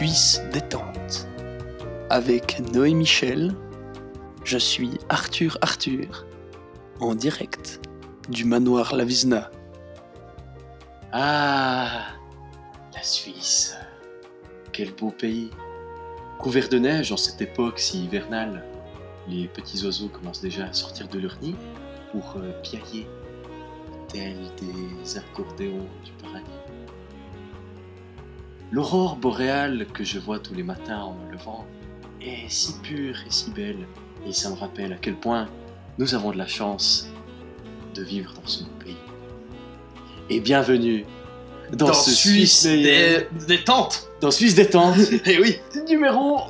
Suisse détente. Avec Noé Michel, je suis Arthur Arthur, en direct du manoir Lavisna. Ah, la Suisse. Quel beau pays. Couvert de neige en cette époque si hivernale, les petits oiseaux commencent déjà à sortir de leur nid pour euh, piailler, tels des accordéons du paradis. L'aurore boréale que je vois tous les matins en me levant est si pure et si belle, et ça me rappelle à quel point nous avons de la chance de vivre dans ce pays. Et bienvenue dans, ce Suisse, des... détente. dans Suisse détente. Eh oui, numéro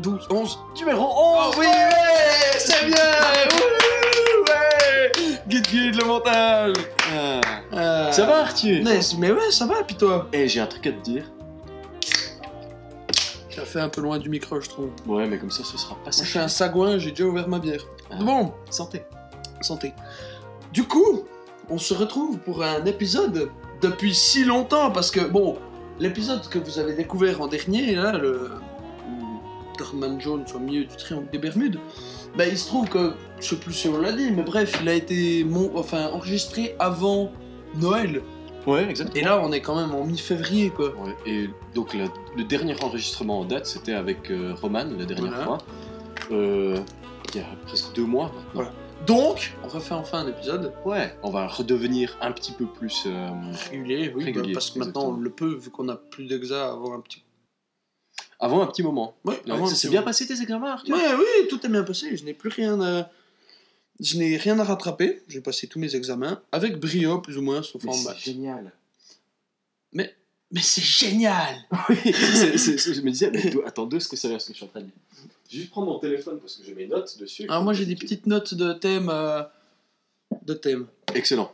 12, 11. numéro 11. Oh oui, ouais, c'est bien. Ouais. Guide guide le montage. Ah. Euh, Ça va Arthur? mais, mais ouais, ça va, puis toi? Eh, j'ai un truc à te dire. Tu as fait un peu loin du micro, je trouve. Ouais, mais comme ça, ce sera pas ça. je suis un sagouin, j'ai déjà ouvert ma bière. Ah. Bon, Santé. santé. Du coup, on se retrouve pour un épisode depuis si longtemps, parce que, bon, l'épisode que vous avez découvert en dernier, là, le... où Darman Jones au milieu du triangle des Bermudes, bah, il se trouve que, je sais plus si on l'a dit, mais bref, il a été mon... enfin, enregistré avant Noël. Ouais, exactement. Et là, on est quand même en mi-février, quoi. Ouais, et donc la- le dernier enregistrement en date, c'était avec euh, Roman la dernière Voilà. fois. Euh, il y a presque deux mois maintenant. Voilà. Donc, on refait enfin un épisode Ouais, on va redevenir un petit peu plus. euh, régulier, oui, Régulier, bah, parce que maintenant exactement. on le peut, vu qu'on a plus d'exa avant un petit. Avant un petit moment. Ouais, Ouais, avant un ça s'est bien moment. passé tes examens, Arthur? Ouais, oui, tout est bien passé. Je n'ai plus rien à. Je n'ai rien à rattraper. J'ai passé tous mes examens avec brio, plus ou moins, sauf en c'est maths. génial. Mais, mais c'est génial Oui, c'est- c'est- c'est- je me disais, mais attends deux secondes, c'est ce que je suis en train de dire? Je vais juste prendre mon téléphone parce que j'ai mes notes dessus. Alors, moi j'ai des petites notes de thème. euh, De thème. Excellent.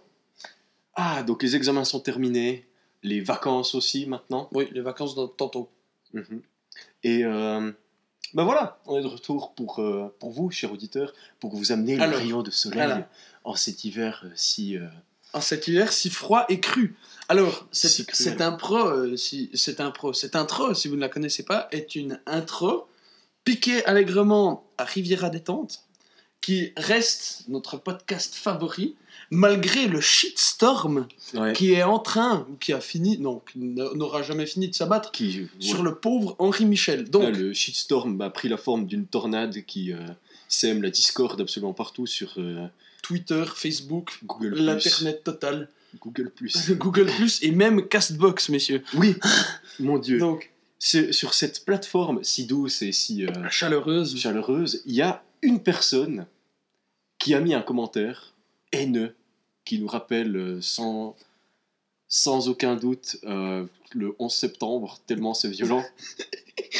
Ah, donc les examens sont terminés, les vacances aussi maintenant? Oui, les vacances dans tantôt. Mhm. Et euh, ben voilà, on est de retour pour, euh, pour vous, chers auditeurs, pour vous amener Alors, le rayon de soleil voilà. en cet hiver euh, si. En cet hiver si froid et cru. Alors, cette, impro, si, cette impro, cette intro, si vous ne la connaissez pas, est une intro piquée allègrement à Riviera Détente, qui reste notre podcast favori, malgré le shitstorm qui est en train, ou qui a fini, non, qui n'a- n'aura jamais fini de s'abattre Qui, sur le pauvre Henri Michel. Donc, Là, le shitstorm a pris la forme d'une tornade qui euh, sème la discorde absolument partout sur euh, Twitter, Facebook, Google+, l'internet total, Google+. Google+, et même Castbox, messieurs. Oui, mon Dieu. Donc, sur cette plateforme si douce et si euh, chaleureuse. chaleureuse, il y a une personne qui a mis un commentaire haineux qui nous rappelle euh, sans, sans aucun doute euh, le 11 septembre, tellement c'est violent,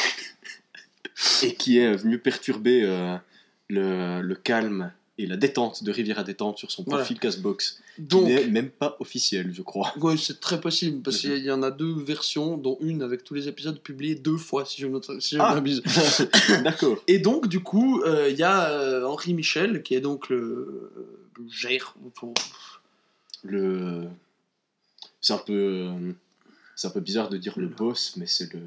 et qui est venu perturber euh, le, le calme et la détente de Riviera Détente sur son Voilà. profil Castbox, qui Donc, n'est même pas officiel, je crois. Ouais, c'est très possible, parce qu'il y en a deux versions, dont une avec tous les épisodes publiés deux fois, si je si je Ah. m'abuse. D'accord. Et donc, du coup, euh, il y a Henri Michel, qui est donc le gère, le c'est un peu c'est un peu bizarre de dire le Le- boss mais c'est le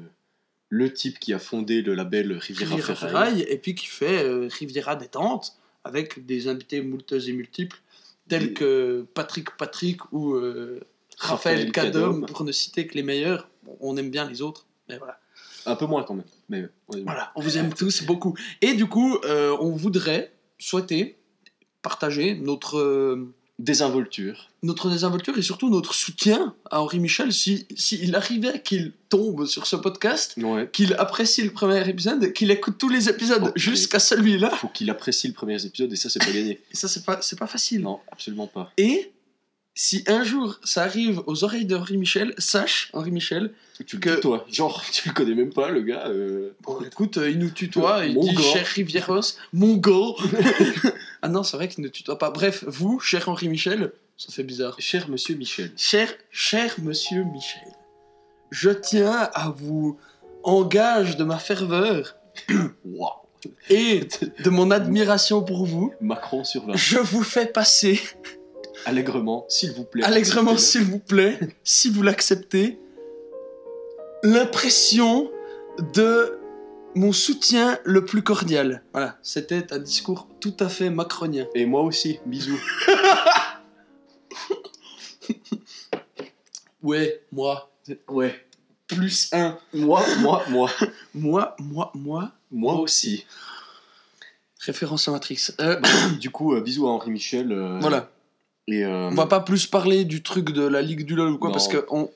le type qui a fondé le label Riviera, Riviera Ferraille. Et puis qui fait euh, Riviera Détente, avec des invités et multiples, tels Des- que Patrick Patrick ou euh, Raphaël Raphaël Cadom, pour ne citer que les meilleurs. Bon, on aime bien les autres, mais voilà. un peu moins quand même mais. Voilà, on vous aime tous beaucoup. Et du coup, euh, on voudrait souhaiter partager notre, euh, désinvolture notre désinvolture et surtout notre soutien à Henri Michel si, si il arrivait qu'il tombe sur ce podcast, ouais qu'il apprécie le premier épisode, qu'il écoute tous les épisodes jusqu'à celui-là. faut qu'il apprécie le premier épisode et ça c'est pas gagné Et ça, c'est pas, c'est pas facile. non absolument pas Et si un jour ça arrive aux oreilles d'Henri Michel, sache, Henri Michel, tu le Que- tutoies genre tu le connais même pas le gars euh, bon, écoute, euh, il nous tutoie, il Mon dit cher Rivieros, mon gars. ah non, c'est vrai qu'il ne tutoie pas. Bref, vous, cher Henri Michel, ça fait bizarre. cher monsieur Michel Cher, cher monsieur Michel, je tiens à vous engage de ma ferveur et de mon admiration pour vous. Macron sur 20 Je vous fais passer allègrement s'il vous plaît allègrement, s'il vous plaît, si vous l'acceptez, l'impression de mon soutien le plus cordial. Voilà, c'était un discours tout à fait macronien. Et moi aussi, bisous. Ouais, moi, Ouais. plus un. Moi, moi, moi. Moi, moi, moi, Moi aussi. référence à Matrix. Euh, Du coup, euh, bisous à Henri Michel. euh, voilà, Et euh, on va pas plus parler du truc de la Ligue du LoL ou quoi, Non. parce que on...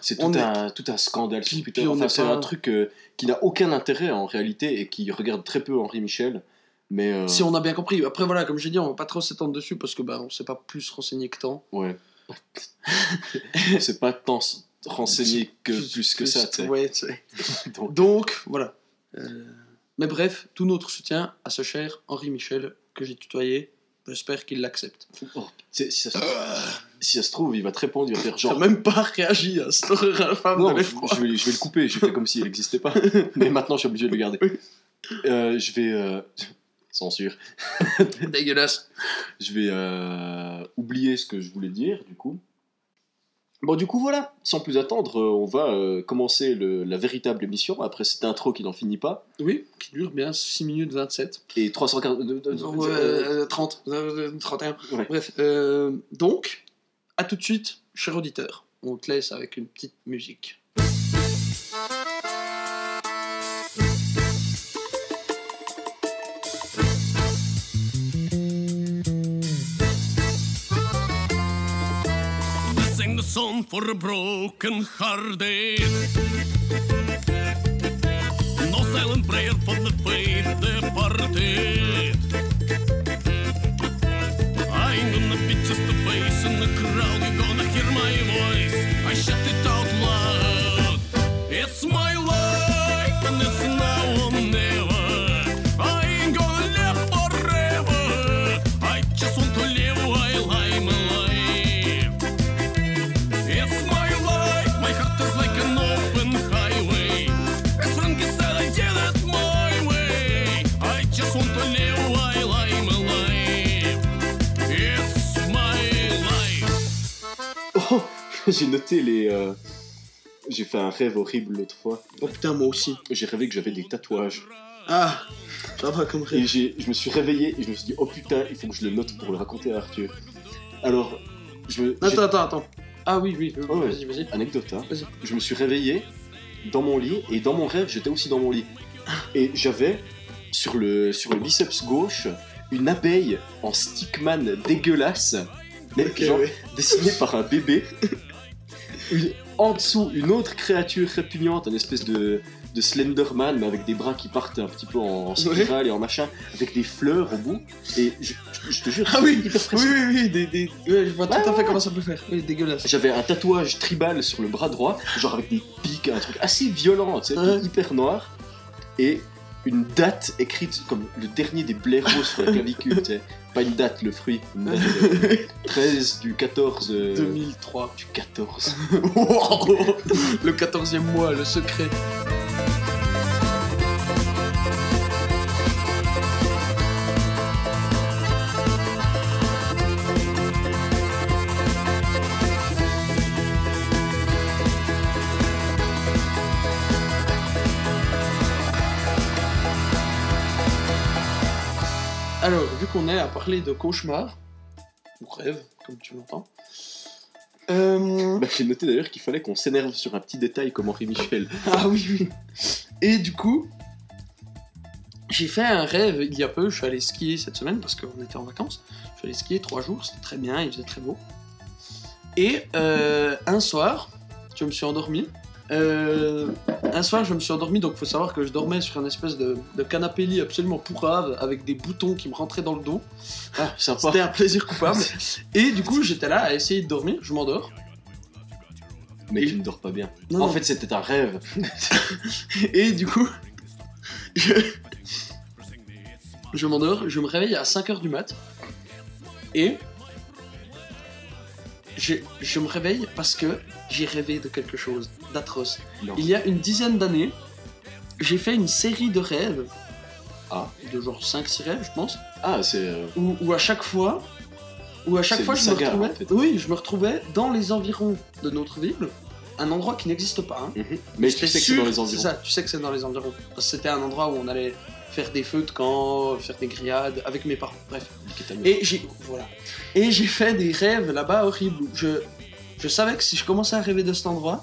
c'est tout, est- un, tout un scandale sur Twitter. Enfin, c'est pas- un truc euh, qui n'a aucun intérêt en réalité et qui regarde très peu Henri Michel. Mais euh, si on a bien compris. Après, voilà, comme j'ai dit, on va pas trop s'étendre dessus parce que bah, on s'est pas plus renseigné que tant. ouais. c'est pas tant renseigné que plus, que ça. Ouais, Donc, voilà. Euh, Mais bref, tout notre soutien à ce cher Henri Michel que j'ai tutoyé. J'espère qu'il l'accepte. oh, si, ça se... si ça se trouve, il va te répondre, il va faire T'as genre. même pas réagi à cette horreur infâme Non, de l'effroi. je vais, je vais le couper, je fais comme s'il n'existait pas. Mais maintenant, je suis obligé de le garder. Euh, je vais. euh, Censure. Dégueulasse. Je vais euh, oublier ce que je voulais dire, du coup. Bon, du coup, voilà. Sans plus attendre, euh, on va euh, commencer le- la véritable émission après cette intro qui n'en finit pas. Oui, qui dure bien 6 minutes 27. Et 340. de- de- de- Ouais, euh, 30, euh, 31. Ouais. Bref, euh, donc, à tout de suite, cher auditeur. On te laisse avec une petite musique. Song for a broken hearted. No silent prayer for the faith departed. j'ai noté les. euh, J'ai fait un rêve horrible l'autre fois. Oh putain, moi aussi. J'ai rêvé que j'avais des tatouages. Ah, ça va comme Et rêve. j'ai- je me suis réveillé et je me suis dit, oh putain, il faut que je le note pour le raconter à Arthur. Alors, je me. j'ai- Attends, attends, attends. Ah oui, oui, oui, ouais. vas-y, vas-y. Anecdote, hein. Vas-y. Je me suis réveillé dans mon lit et dans mon rêve, j'étais aussi dans mon lit. Et j'avais sur le, sur le biceps gauche une abeille en stickman dégueulasse, mais Ok, genre ouais. dessinée par un bébé. Une- en dessous, une autre créature répugnante, une espèce de, de Slenderman, mais avec des bras qui partent un petit peu en, en spirale et en machin, avec des fleurs au bout. Et je, je- je te jure, Ah oui, hyper Oui, oui, oui, des, des... Ouais, je vois tout à fait comment ça peut faire. Oui, dégueulasse. J'avais un tatouage tribal sur le bras droit, genre avec des pics, un truc assez violent, tu sais, hyper noir, et une date écrite comme le dernier des blaireaux sur la clavicule, tu sais. Pas une date, le fruit. Une date, euh, 13 du 14. euh, 2003. Du 14. le 14e mois, le secret. Qu'on est à parler de cauchemar, ou rêve, comme tu l'entends, euh, Bah, J'ai noté d'ailleurs qu'il fallait qu'on s'énerve sur un petit détail comme Henri Michel. Ah oui, oui. Et du coup, j'ai fait un rêve il y a peu. Je suis allé skier cette semaine parce qu'on était en vacances. Je suis allé skier trois jours, c'était très bien, il faisait très beau. Et euh, un soir, je me suis endormi. Euh, un soir, je me suis endormi, donc faut savoir que je dormais sur un espèce de, de canapé lit absolument pourrave avec des boutons qui me rentraient dans le dos. Ah. C'était un plaisir coupable. Et du coup, j'étais là à essayer de dormir, je m'endors. Mais tu ne dors pas bien. Non, en non. fait, c'était un rêve. Et du coup, je, je m'endors, je me réveille à 5h du mat. Et je, je me réveille parce que j'ai rêvé de quelque chose d'atroce. Il y a une dizaine d'années, j'ai fait une série de rêves. Ah. De genre 5-6 rêves, je pense. Ah, c'est. euh, Où, où à chaque fois, où à chaque fois je me retrouvais, en fait. oui, je me retrouvais dans les environs de notre ville, un endroit qui n'existe pas. hein. Mhm. Mais tu sais que c'est dans les environs. ça, tu sais que c'est dans les environs. C'était un endroit où on allait faire des feux de camp, faire des grillades avec mes parents. Bref. Et j'ai voilà. Et j'ai fait des rêves là-bas horribles. Je je savais que si je commençais à rêver de cet endroit,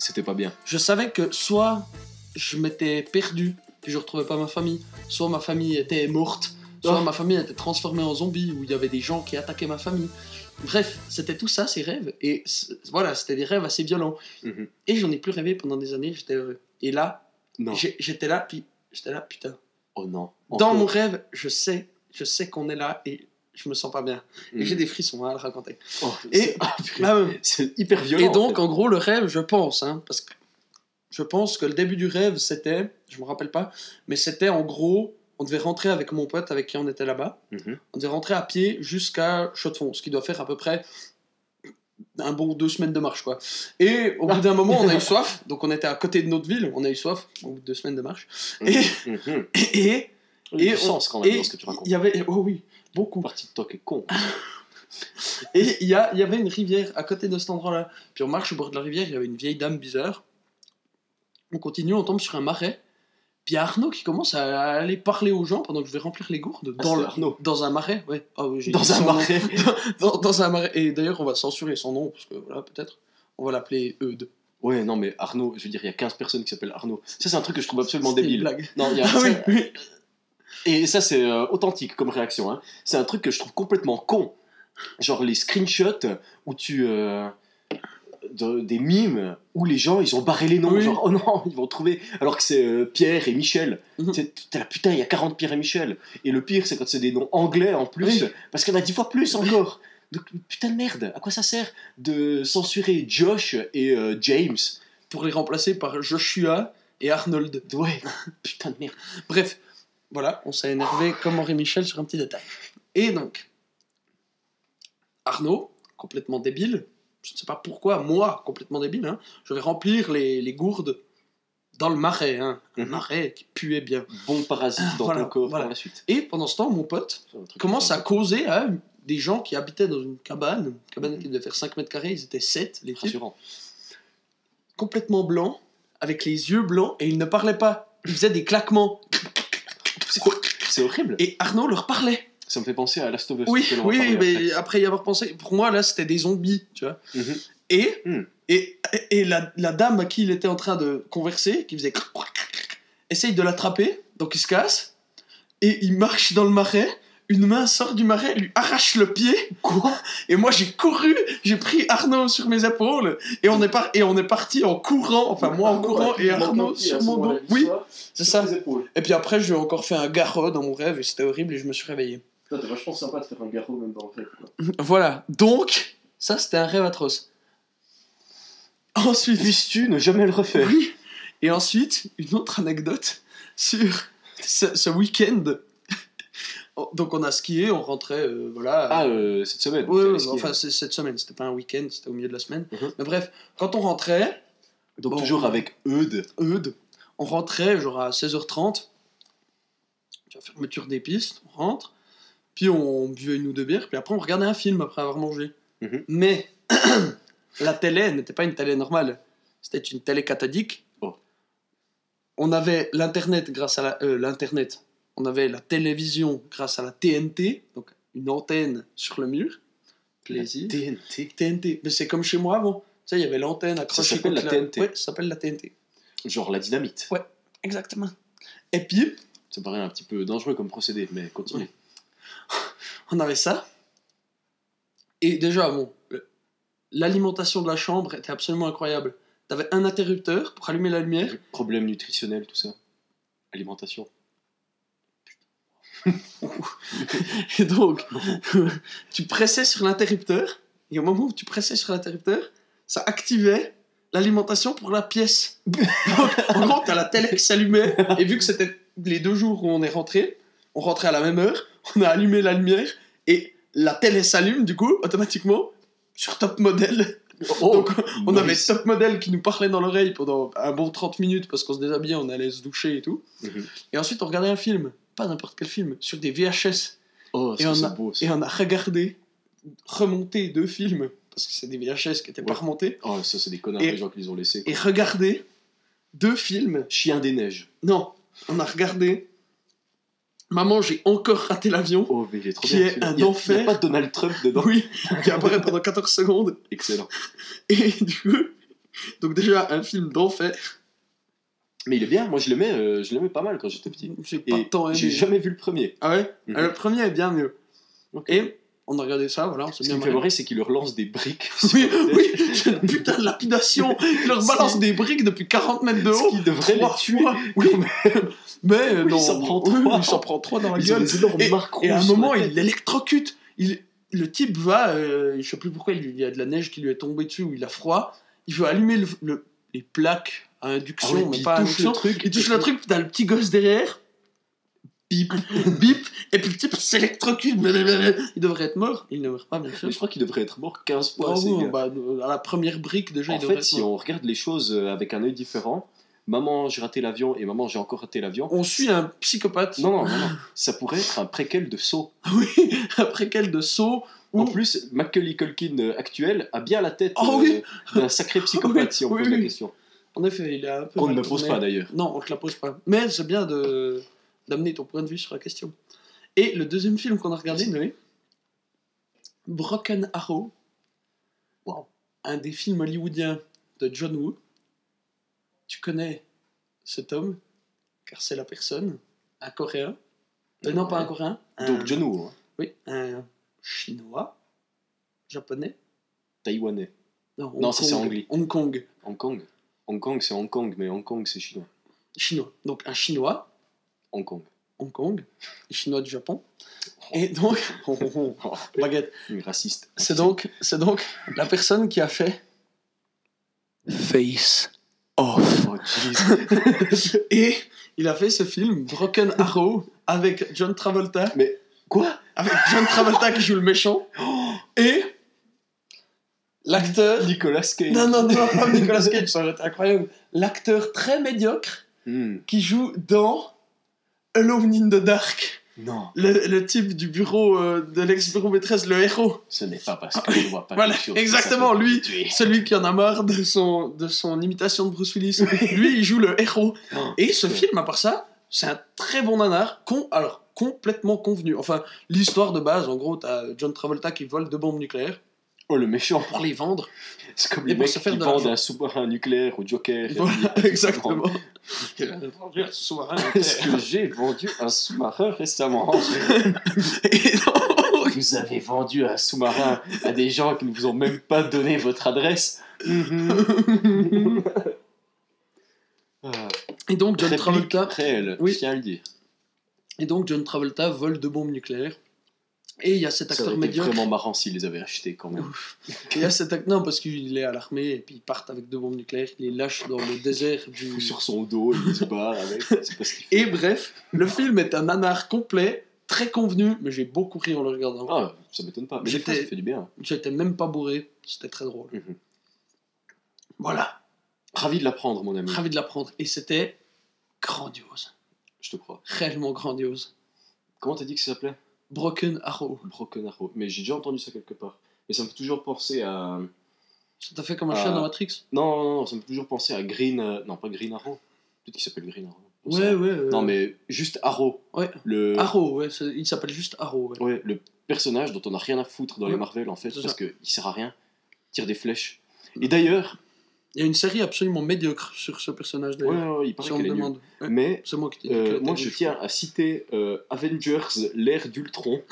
C'était pas bien. je savais que soit je m'étais perdu puis je retrouvais pas ma famille, soit ma famille était morte, soit Oh. ma famille était transformée en zombie où il y avait des gens qui attaquaient ma famille. Bref, c'était tout ça ces rêves et voilà, c'était des rêves assez violents. Mhm. Et j'en ai plus rêvé pendant des années, j'étais heureux. Et là, j'étais là puis j'étais là putain. Oh non. Dans mon rêve, je sais, je sais qu'on est là et je me sens pas bien. Et Mhm. j'ai des frissons hein, à le raconter. Oh, Et- c'est- ah, c'est hyper violent. Et en donc, fait. en gros, le rêve, je pense, hein, parce que je pense que le début du rêve, c'était, je me rappelle pas, mais c'était en gros, on devait rentrer avec mon pote avec qui on était là-bas, Mhm. on devait rentrer à pied jusqu'à Chaux-de-Fonds, ce qui doit faire à peu près un bon deux semaines de marche, quoi. Et au bout d'un moment, on a eu soif, donc on était à côté de notre ville, on a eu soif au bout de deux semaines de marche, et, Mhm. et Il y a Et du on- sens quand même et dans ce que tu racontes. il y avait, oh oui, beaucoup. partie de toi qui est con. Et il y, a- il y avait une rivière à côté de cet endroit-là. Puis on marche au bord de la rivière, il y avait une vieille dame bizarre. On continue, on tombe sur un marais. Puis il y a Arnaud qui commence à aller parler aux gens pendant que je vais remplir les gourdes. Ah, Dans, le- Arnaud. dans un marais, ouais. Ah oui, Dans un marais. dans, dans un marais. Et d'ailleurs, on va censurer son nom, parce que voilà, peut-être. On va l'appeler Eudes. Ouais, non, mais Arnaud, je veux dire, il y a 15 personnes qui s'appellent Arnaud. Ça, c'est un truc que je trouve absolument une débile. blague. Non, il y a, Ah oui, oui. Et ça, c'est euh, authentique comme réaction. Hein. C'est un truc que je trouve complètement con. Genre les screenshots où tu. euh, de- des mimes où les gens ils ont barré les noms. Oui. Genre, oh non, ils vont trouver. Alors que c'est euh, Pierre et Michel. Mhm. T'es t'es là, putain, il y a 40 Pierre et Michel. Et le pire, c'est quand c'est des noms anglais en plus. Oui. Parce qu'il y en a 10 fois plus encore. Donc, putain de merde, à quoi ça sert de censurer Josh et euh, James? Pour les remplacer par Joshua et Arnold. Ouais, putain de merde. Bref, voilà, on s'est énervé comme Henri Michel sur un petit détail. Et donc, Arnaud, complètement débile, je ne sais pas pourquoi, moi, complètement débile, hein, je vais remplir les, les gourdes dans le marais, hein, un Mhm. marais qui puait bien. Bon parasite dans Voilà, ton corps voilà. par la suite. Et pendant ce temps, mon pote commence à causer à des gens qui habitaient dans une cabane, une cabane qui devait faire 5 mètres carrés, ils étaient 7, les types, complètement blancs, avec les yeux blancs, et ils ne parlaient pas. Ils faisaient des claquements. C'est horrible. Et Arnaud leur parlait. Ça me fait penser à Last of Us. Oui, oui, mais après. y avoir pensé, pour moi là c'était des zombies, tu vois. Mhm. Et, Hmm. et, et la, la dame à qui il était en train de converser, qui faisait essaye de l'attraper, donc il se casse, et il marche dans le marais, une main sort du marais, lui arrache le pied, quoi? Et moi j'ai couru, j'ai pris Arnaud sur mes épaules, et on est, par, et on est parti en courant, enfin moi en courant, et Arnaud sur mon dos. Oui, c'est ça. Et puis après je lui ai encore fait un garrot dans mon rêve, et c'était horrible, et je me suis réveillé. Putain, t'es vachement sympa de faire un garrot même dans le rêve. quoi. Voilà, donc, ça c'était un rêve atroce. Ensuite, Puisses-tu ne jamais le refaire oui. Et ensuite, une autre anecdote sur ce, ce week-end. Donc on a skié, on rentrait, euh, voilà. Ah, euh, cette semaine. Ouais, ouais, enfin c'est cette semaine, c'était pas un week-end, c'était au milieu de la semaine. Mhm. Mais bref, quand on rentrait, Donc bon. toujours avec Eudes. Eudes, on rentrait genre à 16h30, tu vois, fermeture des pistes, on rentre, puis on buvait une ou deux bières, puis après on regardait un film après avoir mangé. Mhm. Mais la télé n'était pas une télé normale, c'était une télé cathodique. Oh. On avait l'internet grâce à la- euh, l'internet, on avait la télévision grâce à la TNT, donc une antenne sur le mur. Plaisir. TNT. TNT, mais c'est comme chez moi avant. Tu sais, il y avait l'antenne accrochée s'appelle la TNT. Ouais, ça s'appelle la TNT. Genre la dynamite. Exactement. Et puis, Ça paraît un petit peu dangereux comme procédé, mais continue. on avait ça. Et déjà, bon, l'alimentation de la chambre était absolument incroyable. T'avais un interrupteur pour allumer la lumière. Problème nutritionnel, tout ça. Alimentation. Et donc, tu pressais sur l'interrupteur. Et au moment où tu pressais sur l'interrupteur, ça activait l'alimentation pour la pièce. En gros, t'as la télé qui s'allumait. Et vu que c'était les deux jours où on est rentré, on rentrait à la même heure, on a allumé la lumière et la télé s'allume du coup automatiquement sur top modèle. Donc, on avait top modèle qui nous parlait dans l'oreille pendant un bon 30 minutes parce qu'on se déshabillait, on allait se doucher et tout. Mhm. Et ensuite on regardait un film, pas n'importe quel film, sur des VHS. Oh, Et on a- beau. Et on a regardé, remonté deux films parce que c'est des VHS qui n'étaient pas remontés, Oh, ça, c'est des connards, Et- les gens qui les ont laissés. et regarder deux films. Chien des neiges. Non, on a regardé Maman, j'ai encore raté l'avion. Oh, mais est trop Qui bien. est un Il y a- enfer. Il n'y a pas Donald Trump dedans. Oui, qui apparaît pendant 14 secondes. Excellent. Et du coup, donc déjà un film d'enfer. Mais il est bien, moi je l'aimais, euh, je l'aimais pas mal quand j'étais petit. J'ai pas tant aimé. j'ai jamais vu le premier. Ah ouais? Mhm. Ah, Le premier est bien mieux. Et on a regardé ça, voilà, on s'est Ce qui me fait marrer, c'est qu'il leur lance des briques. Oui, oui, c'est une putain de lapidation. Il leur balance Si. des briques depuis 40 mètres de Ce haut. qui devrait les tuer. fois. Oui, mais Oui, non. il s'en prend oui, trois. il s'en prend trois dans la Ils gueule. Et, et à un moment, il l'électrocute. Il, le type va, euh, je sais plus pourquoi, il, y a de la neige qui lui est tombée dessus ou il a froid. Il veut allumer le- le- les plaques à Ah induction, oui, mais pas à il touche induction. le truc. Il touche le truc, t'as le petit gosse derrière. Bip, bip, et puis le type s'électrocute. Il devrait être mort. Il ne meurt pas, bien sûr. Mais je crois qu'il devrait être mort 15 fois. Oui, bah, euh, à la première brique, déjà, En il devrait fait, être si mort. on regarde les choses euh, avec un œil différent, maman j'ai raté l'avion et maman j'ai encore raté l'avion. On suit un psychopathe. Non, non, non, non. Ça pourrait être un préquel de saut. Oui, après quel de saut. En plus, Macaulay Culkin euh, actuel a bien la tête Oh euh, oui. d'un sacré psychopathe si on pose la question. En effet, il est un peu. Qu'on ne me pose pas d'ailleurs. Non, on te la pose pas. Mais c'est bien de d'amener ton point de vue sur la question. Et le deuxième film qu'on a regardé, Noé, Broken Arrow. Wow. Un des films hollywoodiens de John Woo. Tu connais cet homme, car c'est la personne, un Coréen. Euh, non, pas un Coréen. un- Donc John Woo, hein, Oui, un Chinois, Japonais. taïwanais. Non, Non, ça, c'est anglais. Hong Kong, Hong Kong. Hong Kong, c'est Hong Kong, mais Hong Kong, c'est chinois. chinois. Donc un Chinois, Hong Kong. Hong Kong, les Chinois du Japon. Et donc, baguette. Oui, raciste. C'est donc, c'est donc la personne qui a fait Face Off. Oh. Et il a fait ce film Broken Arrow avec John Travolta. Mais quoi? Avec John Travolta qui joue le méchant. Et l'acteur. Nicolas Cage. Non, non, non, pas Nicolas Cage, ça aurait été incroyable. L'acteur très médiocre Hmm, qui joue dans Alone in the Dark. Non, Le, le type du bureau euh, de l'ex-bureau maîtresse, le héros. ce n'est pas parce que je vois pas Voilà, quelque chose que exactement, ça lui. tuer. Celui qui en a marre de son, de son imitation de Bruce Willis. Lui, il joue le héros. Et ce film, à part ça, c'est un très bon nanar. Con, alors, complètement convenu. Enfin, l'histoire de base, en gros, t'as John Travolta qui vole deux bombes nucléaires Oh, le méchant. pour les vendre. C'est comme Et les pour mecs se faire qui de vendent l'argent. un sous-marin nucléaire au Joker. Voilà, exactement. Il a vendu un sous-marin Est-ce nucléaire. que j'ai vendu un sous-marin récemment? Et donc, Vous avez vendu un sous-marin à des gens qui ne vous ont même pas donné votre adresse? Mhm. Ah, et donc John réplique Travolta. réelle, Oui. je tiens à le dire. Et donc John Travolta vole deux bombes nucléaires. Et il y a cet Ça acteur aurait été médiocre. vraiment marrant s'ils les avaient achetés quand même. Il y a cet acteur. Non, parce qu'il est à l'armée et puis ils partent avec deux bombes nucléaires. Il les lâche dans le désert du. Sur son dos, il se barre avec. C'est qu'il. Et bref, le film est un nanar complet, très convenu, mais j'ai beaucoup ri en le regardant. Ah, ça m'étonne pas. Mais des fois, J'étais- ça fait du bien. J'étais même pas bourré, c'était très drôle. Mhm. Voilà, Ravi de l'apprendre, mon ami. ravi de l'apprendre. Et c'était grandiose, Je te crois. réellement grandiose. Comment t'as dit que ça s'appelait? Broken Arrow. Broken Arrow. Mais j'ai déjà entendu ça quelque part. Mais ça me fait toujours penser à. Ça t'a fait comme un chien dans Matrix? Non, non, non, ça me fait toujours penser à Green. euh, Non, pas Green Arrow. Peut-être qu'il s'appelle Green Arrow. Ouais, ouais. euh, Non, mais juste Arrow. Ouais. Le... Arrow, ouais, il s'appelle juste Arrow. ouais. Ouais, le personnage dont on n'a rien à foutre dans les Ouais. Marvel en fait, parce qu'il sert à rien. Tire des flèches. Et d'ailleurs, Il y a une série absolument médiocre sur ce personnage ouais, d'ailleurs. ouais, il paraît si on me demande. Ouais, Mais C'est moi qui euh, moi, je tiens à citer euh, Avengers, l'ère d'Ultron,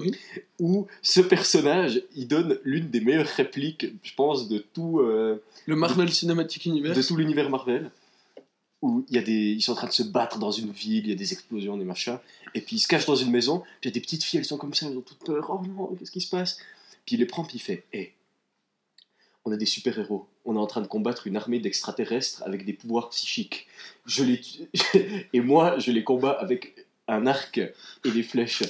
Oui. où ce personnage, il donne l'une des meilleures répliques, je pense, de tout, euh, Le Marvel Cinematic Universe. de tout l'univers Marvel. Où il y a des, ils sont en train de se battre dans une ville, il y a des explosions, des machins, et puis ils se cachent dans une maison, puis il y a des petites filles, elles sont comme ça, elles ont toutes peur, oh non, qu'est-ce qui se passe? Puis il les prend, puis il fait, hé, on a des super-héros, on est en train de combattre une armée d'extraterrestres avec des pouvoirs psychiques. Je les et moi, je les combats avec un arc et des flèches.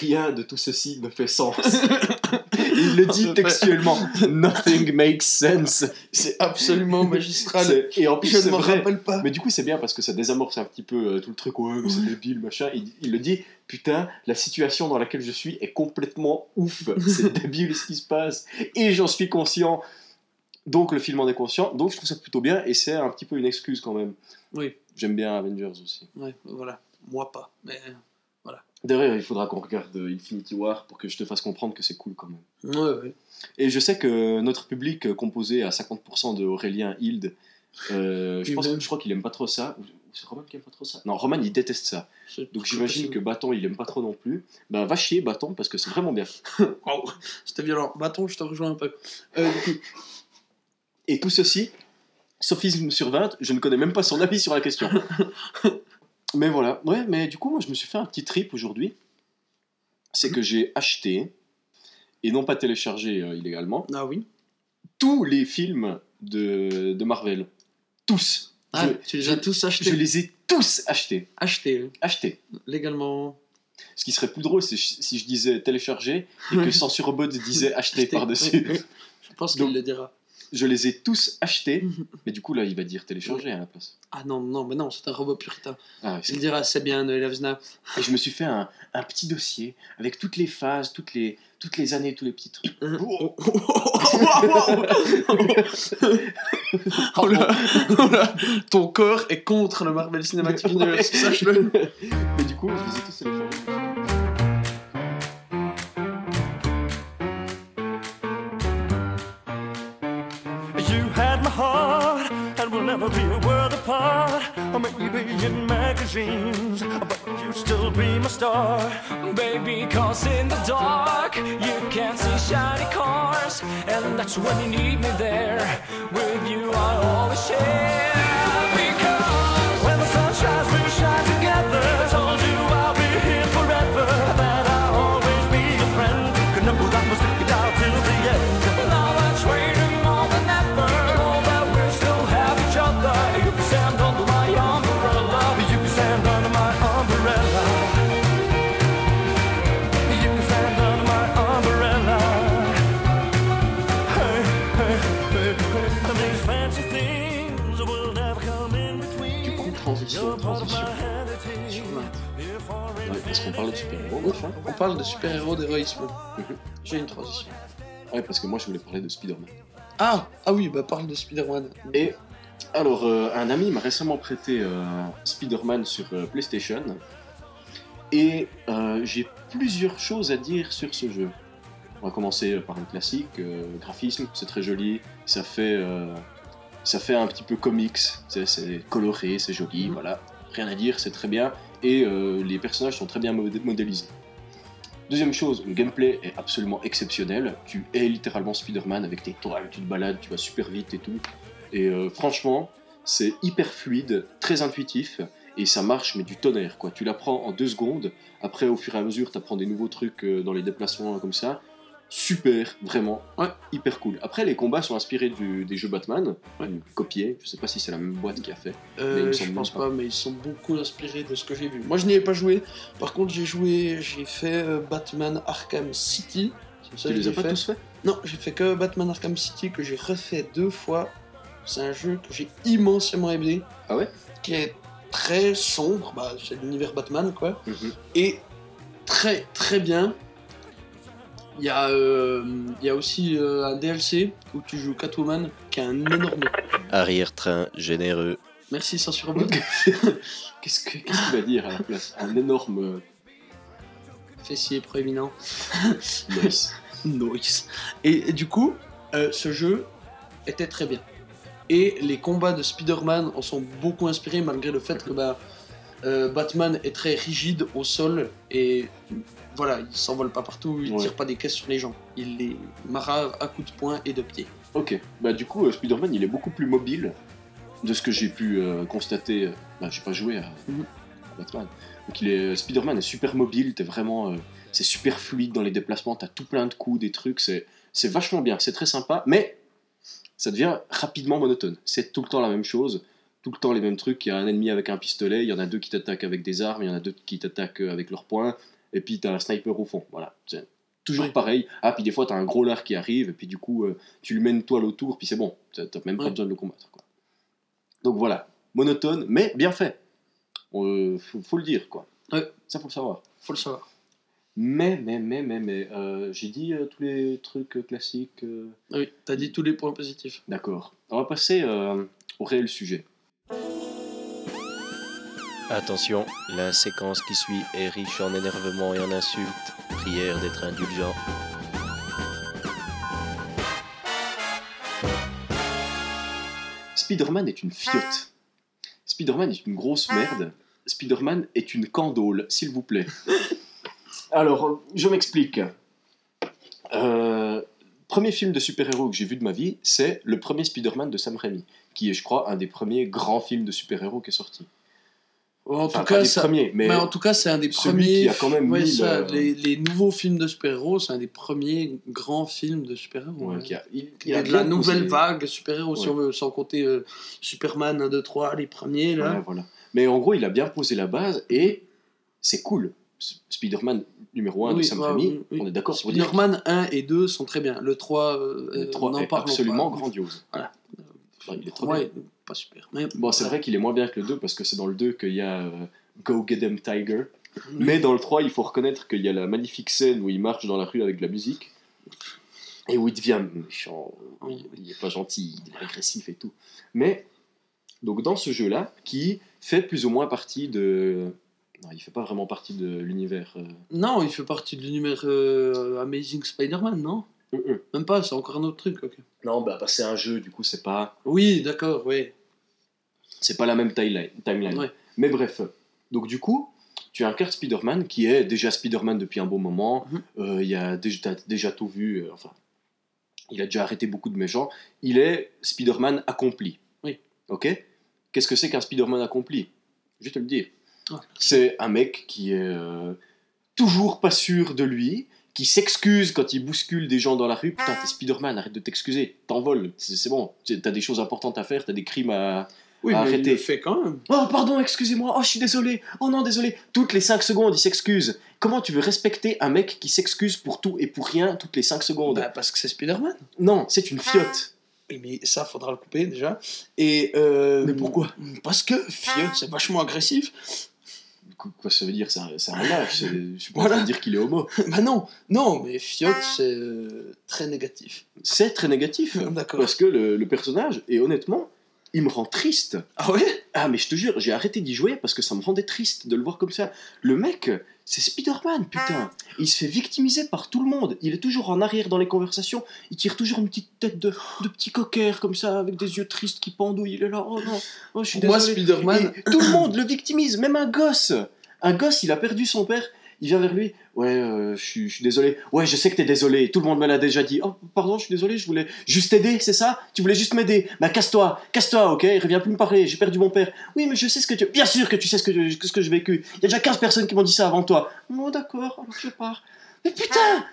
Rien de tout ceci ne fait sens. Il le dit textuellement. Nothing makes sense. C'est absolument magistral. Et en plus, Je ne m'en rappelle pas. Mais du coup, c'est bien parce que ça désamorce un petit peu euh, tout le truc. Ouais, mais c'est débile, machin. Il, il le dit Putain, la situation dans laquelle je suis est complètement ouf. C'est débile ce qui se passe. Et j'en suis conscient. Donc, le film en est conscient. Donc, je trouve ça plutôt bien. Et c'est un petit peu une excuse quand même. Oui, J'aime bien Avengers aussi. ouais, voilà. Moi pas. Mais D'ailleurs, il faudra qu'on regarde euh, Infinity War pour que je te fasse comprendre que c'est cool quand même. ouais, ouais. Et je sais que notre public, euh, composé à 50% de Aurélien Hild, euh, je, pense, je crois qu'il aime pas trop ça. C'est Roman qui aime pas trop ça? Non, Roman il déteste ça. Donc j'imagine que. Bâton il aime pas trop non plus. Bah va chier Bâton parce que c'est vraiment bien. Waouh, C'était violent. Bâton, je te rejoins un peu. Euh, du coup, Et tout ceci, sophisme sur 20, je ne connais même pas son avis sur la question. mais voilà, ouais, mais du coup moi je me suis fait un petit trip aujourd'hui. C'est que j'ai acheté, et non pas téléchargé euh, illégalement, ah oui. tous les films de, de Marvel. Tous. Ah, je, tu les as tous achetés. je les ai tous achetés. Achetés, Achetés. légalement. Ce qui serait plus drôle, c'est si je disais télécharger et que Censurebot disait acheter par-dessus. oui, oui. Je pense qu'il le dira. Je les ai tous achetés, Mhm. mais du coup là il va dire télécharger à la place. Ah non, non, mais non, c'est un robot puritain. Ah, Il dira, c'est bien, Noël Avzna. et je me suis fait un, un petit dossier avec toutes les phases, toutes les, toutes les années, tous les petits trucs. Oh, oh là, oh là. Ton corps est contre le Marvel Cinematic Universe, sache-le. mais du coup, je les ai tous téléchargés. In magazines, but you still be my star. Baby, cause in the dark you can't see shiny cars, and that's when you need me there. With you, I always share. Because parle de super-héros, Ouf, machin. On parle de super-héros d'héroïsme. J'ai une transition. Ouais, parce que moi je voulais parler de Spider-Man. Ah, ah oui, bah parle de Spider-Man. Et alors, euh, un ami m'a récemment prêté euh, Spider-Man sur euh, PlayStation. Et j'ai plusieurs choses à dire sur ce jeu. On va commencer par le classique. graphisme, c'est très joli. Ça fait, ça fait un petit peu comics. C'est coloré, c'est joli, Mhm. voilà. Rien à dire, c'est très bien. Et euh, les personnages sont très bien modé- modélisés. Deuxième chose, le gameplay est absolument exceptionnel. Tu es littéralement Spider-Man avec tes toiles, tu te balades, tu vas super vite et tout. Et euh, franchement, c'est hyper fluide, très intuitif, et ça marche, mais du tonnerre, quoi. Tu l'apprends en deux secondes, après, au fur et à mesure, tu apprends des nouveaux trucs euh, dans les déplacements comme ça. Super, vraiment, Ouais. hyper cool. Après, les combats sont inspirés du- des jeux Batman, Ouais. copiés, je sais pas si c'est la même boîte qui a fait. Euh, je pense pas. pas, mais ils sont beaucoup inspirés de ce que j'ai vu. Moi, je n'y ai pas joué. Par contre, j'ai joué, j'ai fait euh, Batman Arkham City. Ça Tu les as pas fait. tous fait Non, j'ai fait que Batman Arkham City que j'ai refait deux fois. C'est un jeu que j'ai immensément aimé. Ah ouais? Qui est très sombre, bah, c'est l'univers Batman quoi. Mhm. Et très très bien. Il y, a, euh, il y a aussi euh, un DLC où tu joues Catwoman qui a un énorme. Arrière-train généreux. Merci Censure Bot. Qu'est-ce que- qu'est-ce qu'il va dire à la place? Un énorme Fessier proéminent. euh, nice. Nice. Et, et du coup, euh, ce jeu était très bien. Et les combats de Spider-Man en sont beaucoup inspirés, malgré le fait que bah, euh, Batman est très rigide au sol et voilà, il s'envole pas partout, il Ouais. tire pas des caisses sur les gens. Il les marave à coups de poing et de pied. Ok, bah du coup, euh, Spider-Man, il est beaucoup plus mobile de ce que j'ai pu euh, constater. Bah, j'ai pas joué à, Mhm. à Batman. Donc, il est, Spider-Man est super mobile, t'es vraiment. c'est super fluide dans les déplacements, t'as tout plein de coups, des trucs, c'est, c'est vachement bien, c'est très sympa, mais ça devient rapidement monotone. C'est tout le temps la même chose, tout le temps les mêmes trucs. Il y a un ennemi avec un pistolet, il y en a deux qui t'attaquent avec des armes, il y en a deux qui t'attaquent euh, avec leurs poings, et puis t'as un sniper au fond. Voilà. C'est- Toujours pareil. Ah, puis des fois, t'as un gros lard qui arrive, et puis du coup, euh, tu lui mets une toile autour, puis c'est bon. T'as même pas besoin de le combattre. Quoi. Donc voilà, monotone, mais bien fait. Euh, faut, faut le dire, quoi. Ouais. Ça, faut le savoir. Faut le savoir. Mais, mais, mais, mais, mais, euh, j'ai dit euh, tous les trucs classiques. Oui, t'as dit tous les points positifs. D'accord. On va passer au réel sujet. Attention, la séquence qui suit est riche en énervement et en insultes. Prière d'être indulgent. Spider-Man est une fiotte. Spider-Man est une grosse merde. Spider-Man est une candole, s'il vous plaît. Alors, je m'explique. Euh, premier film de super-héros que j'ai vu de ma vie, c'est le premier Spider-Man de Sam Raimi, qui est, je crois, un des premiers grands films de super-héros qui est sorti. En tout cas, ça... premiers, mais mais en tout cas, c'est un des celui premiers. qui a quand même ouais, mis ça, le- les, les nouveaux films de super-héros, c'est un des premiers grands films de super-héros. ouais, ouais. a- il, y a de la nouvelle vague super-héros, si on veut, sans compter euh, Superman 1, 2, 3, les premiers, là. Voilà. Mais en gros, il a bien posé la base et c'est cool. Spider-Man numéro 1 de Oui, Sam ouais, Raimi, oui, oui. on est d'accord Spider-Man 1 et 2 sont très bien. Le 3, euh, le 3 on n'en est parle absolument grandiose. Voilà. Il est trop Ouais, bien. Pas super. Mais Bon, c'est vrai qu'il est moins bien que le 2 parce que c'est dans le 2 qu'il y a euh, Go Get 'em Tiger. Mais dans le 3, il faut reconnaître qu'il y a la magnifique scène où il marche dans la rue avec de la musique et où il devient méchant. Il est pas gentil, il est agressif et tout. Mais, donc dans ce jeu-là, qui fait plus ou moins partie de. Non, il fait pas vraiment partie de l'univers. euh, Non, il fait partie de l'univers euh, Amazing Spider-Man, non? Même pas, c'est encore un autre truc. ok. Non, bah, bah, c'est un jeu, du coup, c'est pas, Oui, d'accord, oui. c'est pas la même timeline. timeline. Ouais. Mais bref, donc du coup, tu incarnes Spider-Man qui est déjà Spider-Man depuis un bon moment. Mhm. Euh, il a déjà, déjà tout vu. euh, enfin, il a déjà arrêté beaucoup de méchants. Il est Spider-Man accompli. Oui. Ok? Qu'est-ce que c'est qu'un Spider-Man accompli? Je vais te le dire. C'est un mec qui est euh, toujours pas sûr de lui, qui s'excuse quand il bouscule des gens dans la rue. Putain, t'es Spider-Man, arrête de t'excuser, t'envoles, c'est c'est bon, t'as des choses importantes à faire, t'as des crimes à, Oui, mais Arrêtez. il le fait quand même. Oh, pardon, excusez-moi. Oh, je suis désolé. Oh non, désolé. Toutes les 5 secondes, il s'excuse. Comment tu veux respecter un mec qui s'excuse pour tout et pour rien toutes les 5 secondes? Bah, parce que c'est Spider-Man. Non, c'est une fiotte. Oui, mais ça, faudra le couper déjà. Et euh, Mais pourquoi? Parce que Fiat, c'est vachement agressif. Qu- Quoi ça veut dire C'est un, c'est un lâche. c'est- Je suis pas en Voilà. train de dire qu'il est homo. bah non, non, mais Fiat, c'est euh, très négatif. C'est très négatif. D'accord. Parce que le, le personnage, et honnêtement, il me rend triste. Ah ouais? Ah, mais je te jure, j'ai arrêté d'y jouer parce que ça me rendait triste de le voir comme ça. Le mec, c'est Spider-Man, putain. Il se fait victimiser par tout le monde. Il est toujours en arrière dans les conversations. Il tire toujours une petite tête de, de petit cocker comme ça, avec des yeux tristes qui pendouillent. Il est là, oh non, oh, je suis Moi, désolé. Spider-Man, Et tout le monde le victimise, même un gosse. Un gosse, il a perdu son père. Il vient vers lui. Ouais, euh, je suis- désolé. Ouais, je sais que t'es désolé. Tout le monde me l'a déjà dit. Oh, pardon, je suis désolé. Je voulais juste t'aider, c'est ça? Tu voulais juste m'aider. Bah, casse-toi, casse-toi, ok? Il revient plus me parler. J'ai perdu mon père. Oui, mais je sais ce que tu. Bien sûr que tu sais ce que, ce que j'ai vécu. Il y a déjà 15 personnes qui m'ont dit ça avant toi. Oh, d'accord, alors je pars. Mais putain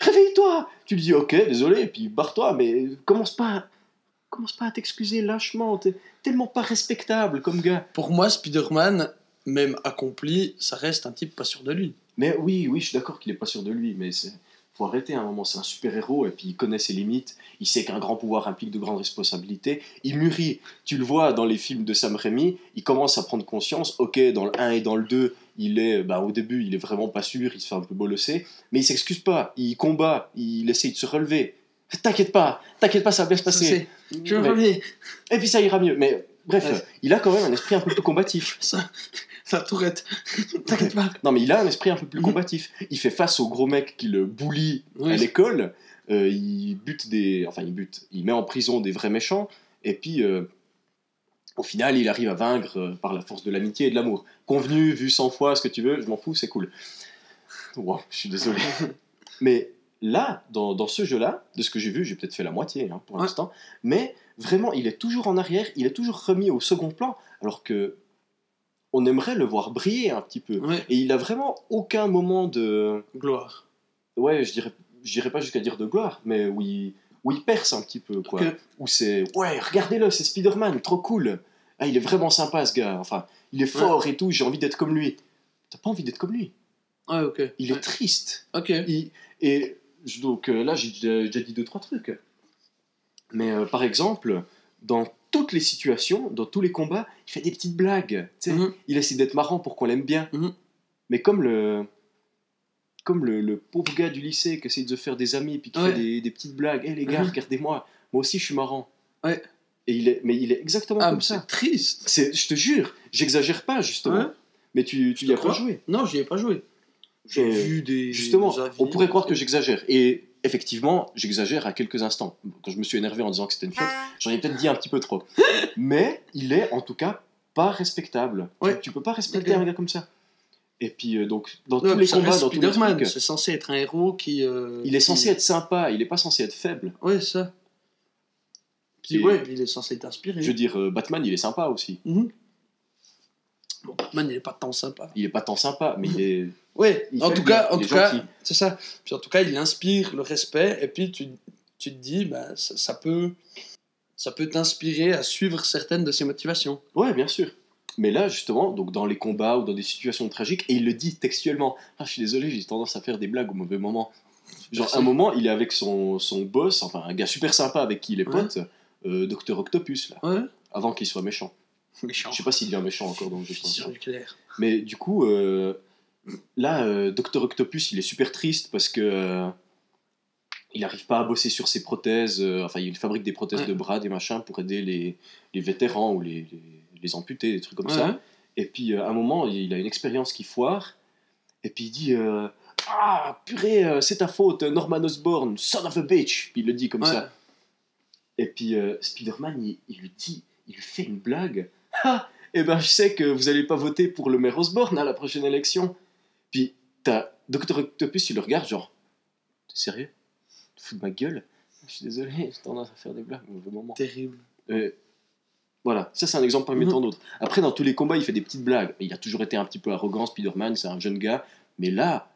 Réveille-toi Tu lui dis, ok, désolé, et puis barre-toi, mais commence pas. Commence pas à t'excuser lâchement. T'es tellement pas respectable comme gars. pour moi, Spider-Man, même accompli, ça reste un type pas sûr de lui. Mais oui, oui, je suis d'accord qu'il est pas sûr de lui, mais c'est faut arrêter à un moment. C'est un super héros et puis il connaît ses limites. Il sait qu'un grand pouvoir implique de grandes responsabilités. Il mûrit. Tu le vois dans les films de Sam Raimi. Il commence à prendre conscience. Ok, dans le 1 et dans le 2, il est, bah, au début, il est vraiment pas sûr. Il se fait un peu bolosser, mais il s'excuse pas. Il combat. Il essaye de se relever. T'inquiète pas, t'inquiète pas, ça va bien se passer. Je reviens. Et puis ça ira mieux. Mais bref, Ouais. il a quand même un esprit un peu plus combatif. Ça, la tourette. T'inquiète pas. Non, mais il a un esprit un peu plus Mhm. combatif. Il fait face au gros mec qui le bully Oui. à l'école. Euh, il bute des. Enfin, il bute. Il met en prison des vrais méchants. Et puis, euh, au final, il arrive à vaincre euh, par la force de l'amitié et de l'amour. Convenu, vu 100 fois, ce que tu veux, je m'en fous, c'est cool. Wow, je suis désolé. mais là, dans, dans ce jeu-là, de ce que j'ai vu, j'ai peut-être fait la moitié hein, pour Ouais. l'instant. Mais vraiment, il est toujours en arrière. Il est toujours remis au second plan. Alors que. On aimerait le voir briller un petit peu. Ouais, Et il a vraiment aucun moment de. gloire. Ouais, je dirais, je dirais pas jusqu'à dire de gloire, mais où il, où il perce un petit peu, quoi. Ok. Où c'est. Ouais, regardez-le, c'est Spider-Man, trop cool. Ah, il est vraiment sympa, ce gars. Enfin, il est fort et tout, j'ai envie d'être comme lui. T'as pas envie d'être comme lui. Ouais, ok. Il est triste. Ok. Il- et donc euh, là, j'ai déjà, déjà dit deux, trois trucs. Mais euh, par exemple, dans toutes les situations, dans tous les combats, il fait des petites blagues. Mhm. Il essaie d'être marrant pour qu'on l'aime bien. Mhm. Mais comme le. Comme le, le pauvre gars du lycée qui essaie de se faire des amis puis qui Ouais. fait des, des petites blagues. Hé les gars, Mhm. regardez-moi, moi aussi je suis marrant. Ouais. Et il est, mais il est exactement Ah, comme ça. c'est triste. C'est, je te jure, j'exagère pas justement. Ouais. Mais tu, tu Je y as pas joué. Non, j'y ai pas joué. J'ai vu des. Justement, des on pourrait croire que j'exagère. Et effectivement, j'exagère à quelques instants. Quand je me suis énervé en disant que c'était une fête, j'en ai peut-être dit un petit peu trop. Mais il est en tout cas pas respectable. Tu- Ouais. Tu, peux pas respecter un gars comme ça. Et puis, euh, donc, dans Ouais, tous les combats, dans tous les trucs, c'est censé être un héros qui. euh, il est qui- censé être sympa, il est pas censé être faible. Ouais, ça. Puis ouais, il est censé être inspiré. Je veux dire, euh, Batman, il est sympa aussi. Mhm. Bon, Batman, il est pas tant sympa. Il est pas tant sympa, mais il est. Ouais, Il en tout bien, cas, en tout cas, c'est ça. Puis en tout cas, il inspire le respect, et puis tu, tu te dis, bah, ça, ça peut, ça peut t'inspirer à suivre certaines de ses motivations. Ouais, bien sûr. Mais là, justement, donc dans les combats ou dans des situations tragiques, et il le dit textuellement. Ah, je suis désolé, j'ai tendance à faire des blagues au mauvais moment. Genre, Merci. un moment, il est avec son, son boss, enfin, un gars super sympa avec qui il est Ouais. pote, euh, Docteur Octopus, là, Ouais. avant qu'il soit méchant. Méchant. Je sais pas s'il devient méchant encore dans le jeu. Fission nucléaire. Mais du coup, euh, là, euh, Docteur Octopus, il est super triste parce que. euh, il n'arrive pas à bosser sur ses prothèses, euh, enfin il fabrique des prothèses Ouais. de bras, des machins pour aider les, les vétérans ou les, les, les amputés, des trucs comme Ouais. ça. Et puis à un moment, il a une expérience qui foire, et puis il dit Ah, purée, c'est ta faute, Norman Osborn, son of a bitch Puis il le dit comme Ouais. ça. Et puis Spider-Man, il, il lui dit, il lui fait une blague Ah, eh ben je sais que vous allez pas voter pour le maire Osborn à la prochaine élection. Puis t'as Dr. Octopus, il le regarde, genre T'es sérieux? Tu fous de ma gueule? Je suis désolé, j'ai tendance à faire des blagues au mauvais moment. Terrible. Euh, voilà, ça c'est un exemple parmi Mhm. tant d'autres. Après, dans tous les combats, il fait des petites blagues. Il a toujours été un petit peu arrogant, Spider-Man, c'est un jeune gars. Mais là,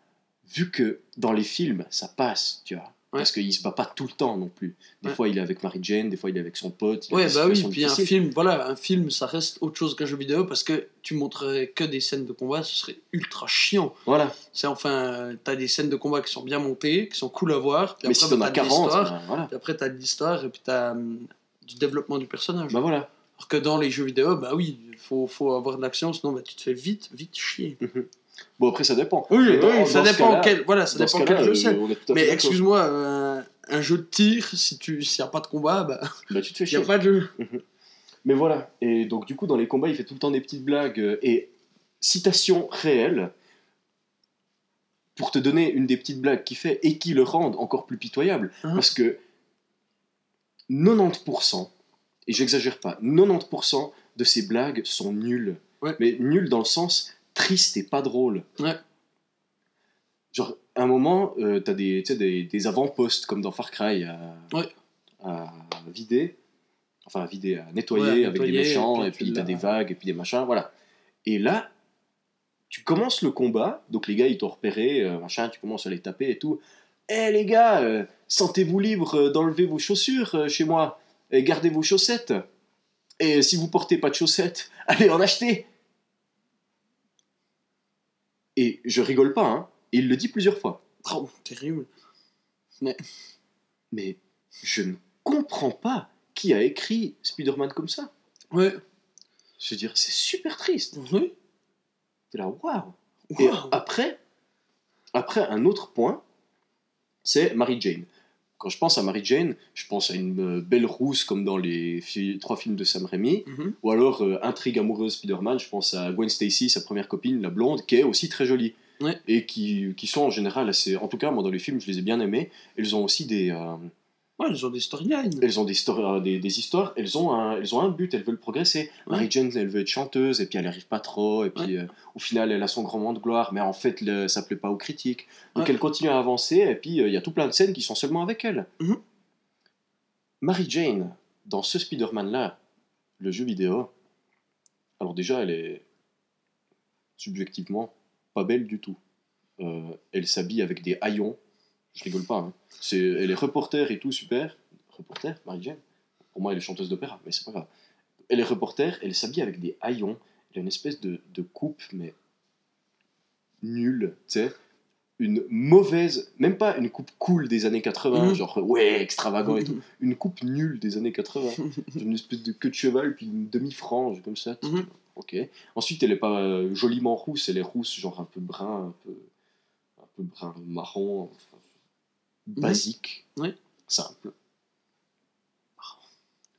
vu que dans les films, ça passe, tu vois. Parce qu'il se bat pas tout le temps non plus. Des Ouais. fois, il est avec Mary Jane, des fois, il est avec son pote. il Ouais, bah oui, puis un film, voilà, un film, ça reste autre chose qu'un jeu vidéo parce que tu montrerais que des scènes de combat, ce serait ultra chiant. Voilà. C'est enfin, t'as des scènes de combat qui sont bien montées, qui sont cool à voir, puis Mais après, si t'en bah, as t'as de 40, l'histoire, ben, voilà. puis après t'as de l'histoire, et puis t'as hum, du développement du personnage. Bah voilà. Alors que dans les jeux vidéo, bah oui, il faut, faut avoir de l'action, sinon bah, tu te fais vite, vite chier. Bon, après, ça dépend. Oui, dans- oui, ça dans dépend quel, voilà, ça dépend quel jeu euh, c'est. Mais excuse-moi, euh, un jeu de tir, si tu s'il n'y a pas de combat, bah Bah, tu te fais il n'y a chier. pas de jeu. Mais voilà, et donc du coup dans les combats il fait tout le temps des petites blagues euh, et citations réelles pour te donner une des petites blagues qu'il fait et qui le rendent encore plus pitoyable. Mhm. Parce que 90%, et j'exagère pas, 90% de ces blagues sont nulles. Ouais. Mais nulles dans le sens triste et pas drôle. Ouais. Genre, à un moment, euh, t'as des, des, des avant-postes comme dans Far Cry à, Ouais. à vider, enfin à vider, à nettoyer Ouais, à avec des méchants, et puis t'as des vagues, et puis des machins, voilà. Et là, tu commences le combat, donc les gars ils t'ont repéré, euh, machin, tu commences à les taper et tout. Eh les gars, euh, sentez-vous libre d'enlever vos chaussures chez moi, et gardez vos chaussettes. Et si vous portez pas de chaussettes, allez en acheter. Et je rigole pas, hein. Et il le dit plusieurs fois. Oh, terrible. Mais je ne comprends pas qui a écrit Spider-Man comme ça. Ouais. Je veux dire, c'est super triste. Oui. T'es là, waouh. Et après, après, un autre point, c'est Mary Jane. Quand je pense à Mary Jane, je pense à une euh, belle rousse comme dans les fi- trois films de Sam Raimi, Mhm. ou alors euh, intrigue amoureuse Spider-Man, je pense à Gwen Stacy, sa première copine, la blonde, qui est aussi très jolie. Ouais. Et qui, qui sont en général assez. En tout cas, moi dans les films, je les ai bien aimées. Elles ont aussi des. euh, Ouais, ils ont des storylines. elles ont des, histoires- des, des histoires, elles ont, un, elles ont un but, elles veulent progresser. Ouais. Mary Jane, elle veut être chanteuse, et puis elle arrive pas trop, et puis euh, au final, elle a son grand moment de gloire, mais en fait, le- ça plaît pas aux critiques. Donc elle continue à avancer, et puis euh, il y a tout plein de scènes qui sont seulement avec elle. Mhm. Mary Jane, dans ce Spider-Man-là, le jeu vidéo, alors déjà, elle est subjectivement pas belle du tout. Euh, elle s'habille avec des haillons, je rigole pas, hein. C'est, elle est reporter et tout, super. Reporter, Mary Jane Pour moi, elle est chanteuse d'opéra, mais c'est pas grave. Elle est reporter, elle s'habille avec des haillons, elle a une espèce de, de coupe, mais nulle, tu sais. Une mauvaise, même pas une coupe cool des années 80, Mhm. genre ouais, extravagant et tout. Une coupe nulle des années 80. une espèce de queue de cheval, puis une demi-frange, comme ça. Mhm. Ok. Ensuite, elle est pas euh, joliment rousse, elle est rousse, genre un peu brun, un peu, un peu brun marron, enfin, basique, simple.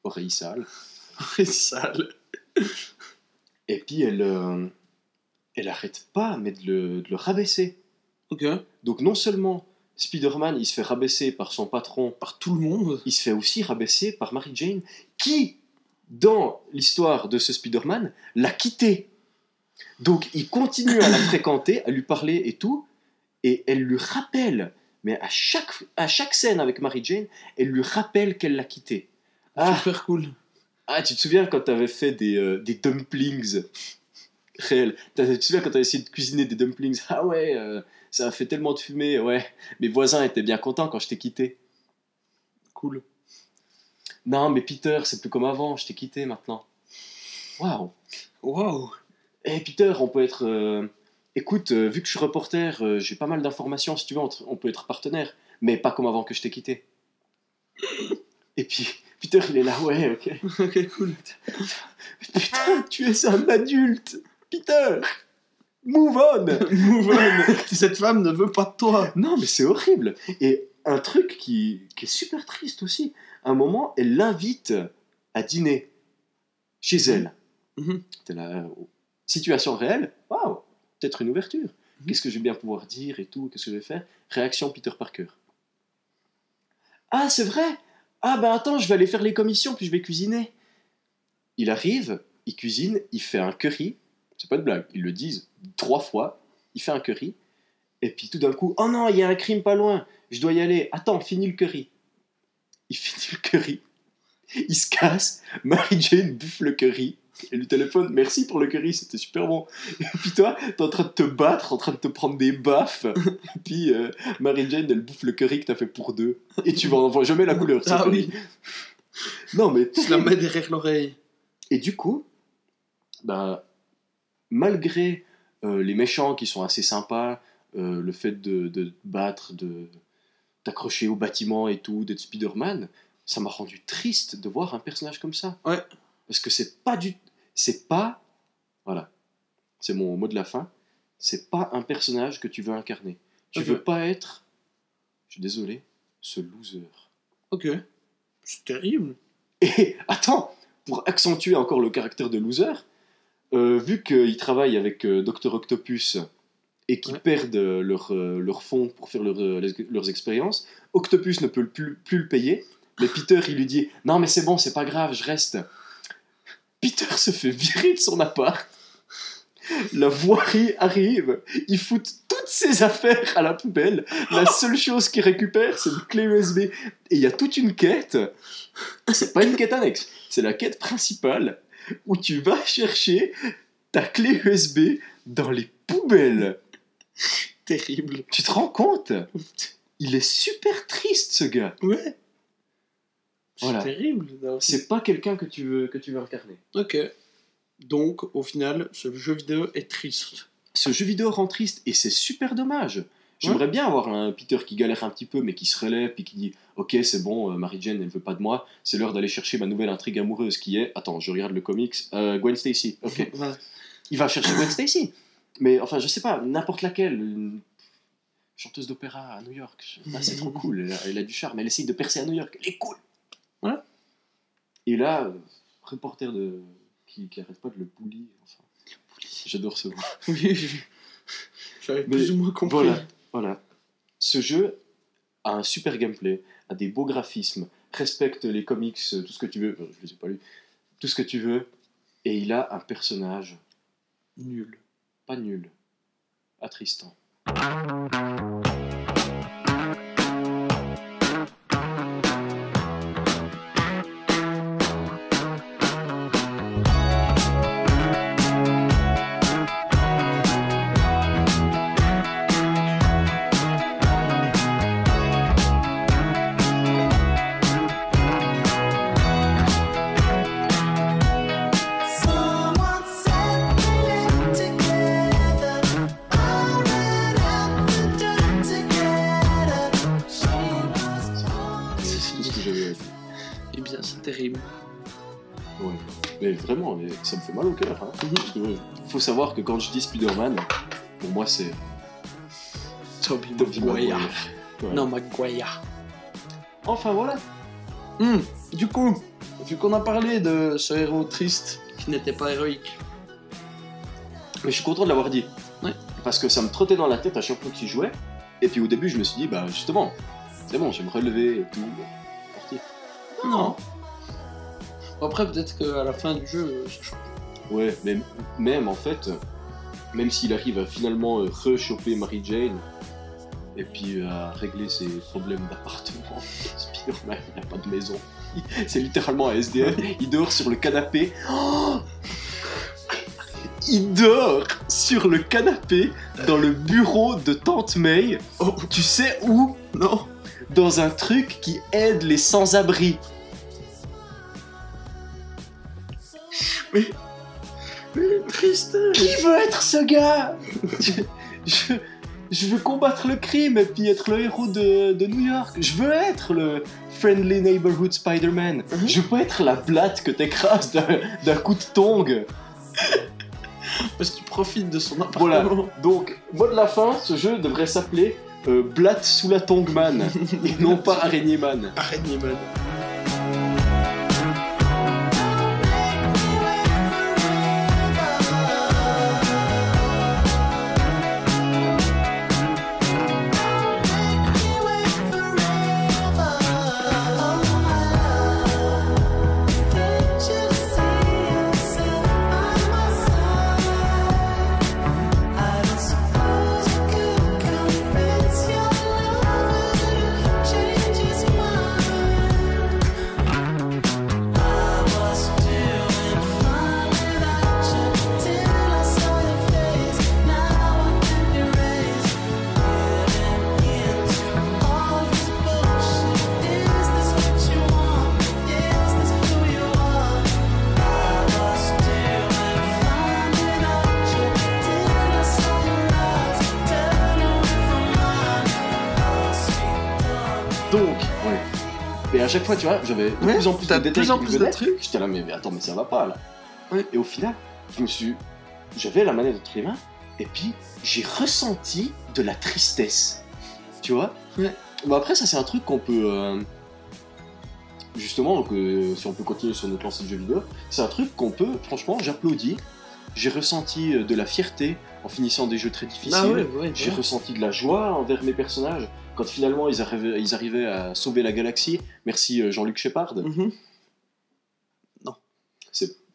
Oreille sale. C'est sale. Et puis elle, euh, elle arrête pas, mais de le, de le rabaisser. Ok. Donc non seulement Spider-Man, il se fait rabaisser par son patron, Par tout le monde. il se fait aussi rabaisser par Mary Jane, qui, dans l'histoire de ce Spider-Man, l'a quitté. Donc il continue à la fréquenter, à lui parler et tout, et elle lui rappelle, mais à chaque, à chaque scène avec Mary Jane, elle lui rappelle qu'elle l'a quitté. Ah, Super cool. ah, tu te souviens quand t'avais fait des, euh, des dumplings réels? Tu te souviens quand t'avais essayé de cuisiner des dumplings? Ah ouais, euh, ça a fait tellement de fumée, ouais. Mes voisins étaient bien contents quand je t'ai quitté. Cool. Non, mais Peter, c'est plus comme avant, je t'ai quitté maintenant. Waouh Waouh. Eh Peter, on peut être... euh, Écoute, euh, vu que je suis reporter, euh, j'ai pas mal d'informations, si tu veux, on, on peut être partenaire, mais pas comme avant que je t'ai quitté. Et puis, Peter, il est là, ouais, ok. Ok, cool. Putain, tu es un adulte Peter Move on Move on. Cette femme ne veut pas de toi. Non, mais c'est horrible Et un truc qui, qui est super triste aussi, à un moment, elle l'invite à dîner chez elle. Mhm. T'es là, euh, situation réelle, waouh, peut-être une ouverture. Mhm. Qu'est-ce que je vais bien pouvoir dire et tout, qu'est-ce que je vais faire? Réaction Peter Parker. Ah, c'est vrai Ah, ben attends, je vais aller faire les commissions, puis je vais cuisiner. Il arrive, il cuisine, il fait un curry. C'est pas de blague, ils le disent trois fois. Il fait un curry. Et puis tout d'un coup, oh non, il y a un crime pas loin, je dois y aller. Attends, finis le curry. Il finit le curry. Il se casse. Mary Jane bouffe le curry. Elle lui téléphone, merci pour le curry, c'était super bon. Et puis toi, t'es en train de te battre, en train de te prendre des baffes. Et puis euh, Mary Jane, elle bouffe le curry que t'as fait pour deux. Et tu vas jamais la couleur. Ah curry. oui. Non, mais Je la mets derrière l'oreille. et du coup, bah, malgré euh, les méchants qui sont assez sympas, euh, le fait de, de te battre, de t'accrocher au bâtiment et tout, d'être Spider-Man, ça m'a rendu triste de voir un personnage comme ça. Ouais. Parce que c'est pas du... C'est pas... Voilà. C'est mon mot de la fin. C'est pas un personnage que tu veux incarner. Tu Ok. veux pas être... Je suis désolé, ce loser. Ok. C'est terrible. Et attends, pour accentuer encore le caractère de loser, euh, vu qu'ils travaillent avec euh, Dr Octopus et qu'ils Ouais. perdent euh, leur, euh, leur fonds pour faire leur, les- leurs expériences, Octopus ne peut plus, plus le payer, mais Peter il lui dit Non mais c'est bon, c'est pas grave, je reste. Peter se fait virer de son appart. La voirie arrive, ils foutent toutes ses affaires à la poubelle. La seule chose qu'ils récupèrent, c'est une clé USB. Et il y a toute une quête. C'est pas une quête annexe, c'est la quête principale où tu vas chercher ta clé USB dans les poubelles. Terrible. Tu te rends compte? Il est super triste ce gars. Ouais. C'est Voilà. terrible. C'est pas quelqu'un que tu veux que tu veux incarner. Ok. Donc, au final, ce jeu vidéo est triste. Ce jeu vidéo rend triste et c'est super dommage. J'aimerais bien avoir un Peter qui galère un petit peu mais qui se relève et qui dit Ok, c'est bon, euh, Mary Jane, elle veut pas de moi, c'est l'heure d'aller chercher ma nouvelle intrigue amoureuse qui est. Attends, je regarde le comics. euh, Gwen Stacy. Ok. Il va chercher Gwen Stacy. Mais enfin, je sais pas, n'importe laquelle. Une chanteuse d'opéra à New York. Je- ah, c'est trop cool, elle a, elle a du charme, elle essaye de percer à New York, elle est cool. Et là, euh, reporter de... qui, qui arrête pas de le bully. Enfin, J'adore ce mot. Oui, j'avais plus ou moins compris. Voilà, voilà. Ce jeu a un super gameplay, a des beaux graphismes, respecte les comics, euh, tout ce que tu veux. euh, Je les ai pas lus. Tout ce que tu veux. Et il a un personnage Nul. pas nul, attristant. Vraiment, mais ça me fait mal au cœur. Hein. Mhm. Parce que, faut savoir que quand je dis Spider-Man, pour moi c'est Maguire. Maguire. Ouais. Non, Maguire. Enfin voilà. Hmm, Du coup, vu qu'on a parlé de ce héros triste qui n'était pas héroïque, Mais je suis content de l'avoir dit. Ouais. Parce que ça me trottait dans la tête à chaque fois qu'il jouait. Et puis au début, je me suis dit, bah justement, c'est bon, je vais me relever et tout. Parti. non. Après, peut-être qu'à la fin du jeu, euh, ça change. Ouais, mais même en fait, même s'il arrive à finalement euh, re-choper Mary Jane et puis euh, à régler ses problèmes d'appartement, Spider-Man, il n'a pas de maison. C'est littéralement un SDF. Il dort sur le canapé. Oh il dort sur le canapé dans le bureau de Tante May. Oh, tu sais où? Non. Dans un truc qui aide les sans-abri. Triste. Qui veut être ce gars? Je, je, je veux combattre le crime et puis être le héros de, de New York. Je veux être le Friendly Neighborhood Spider-Man. Mhm. Je veux pas être la blatte que t'écrases d'un d'un coup de tong. Parce qu'il profite de son Voilà. appartement. Donc, mot de la fin, ce jeu devrait s'appeler euh, Blatte sous la Tongman et non pas Araignée Man. Araignée man. Chaque fois, tu vois, j'avais de Ouais, plus en plus de détails plus en de trucs. J'étais là, mais, mais attends, mais ça va pas là. Et au final, je me suis. J'avais la manette entre les mains, et puis j'ai ressenti de la tristesse. Tu vois? Bon, après, ça, c'est un truc qu'on peut. euh, Justement, donc, euh, si on peut continuer sur notre lancée de jeux vidéo, c'est un truc qu'on peut, franchement, j'applaudis. J'ai ressenti euh, de la fierté en finissant des jeux très difficiles. Ah ouais. J'ai ressenti de la joie envers mes personnages quand finalement ils arrivaient, ils arrivaient à sauver la galaxie. Merci euh, Jean-Luc Shepard. Mhm.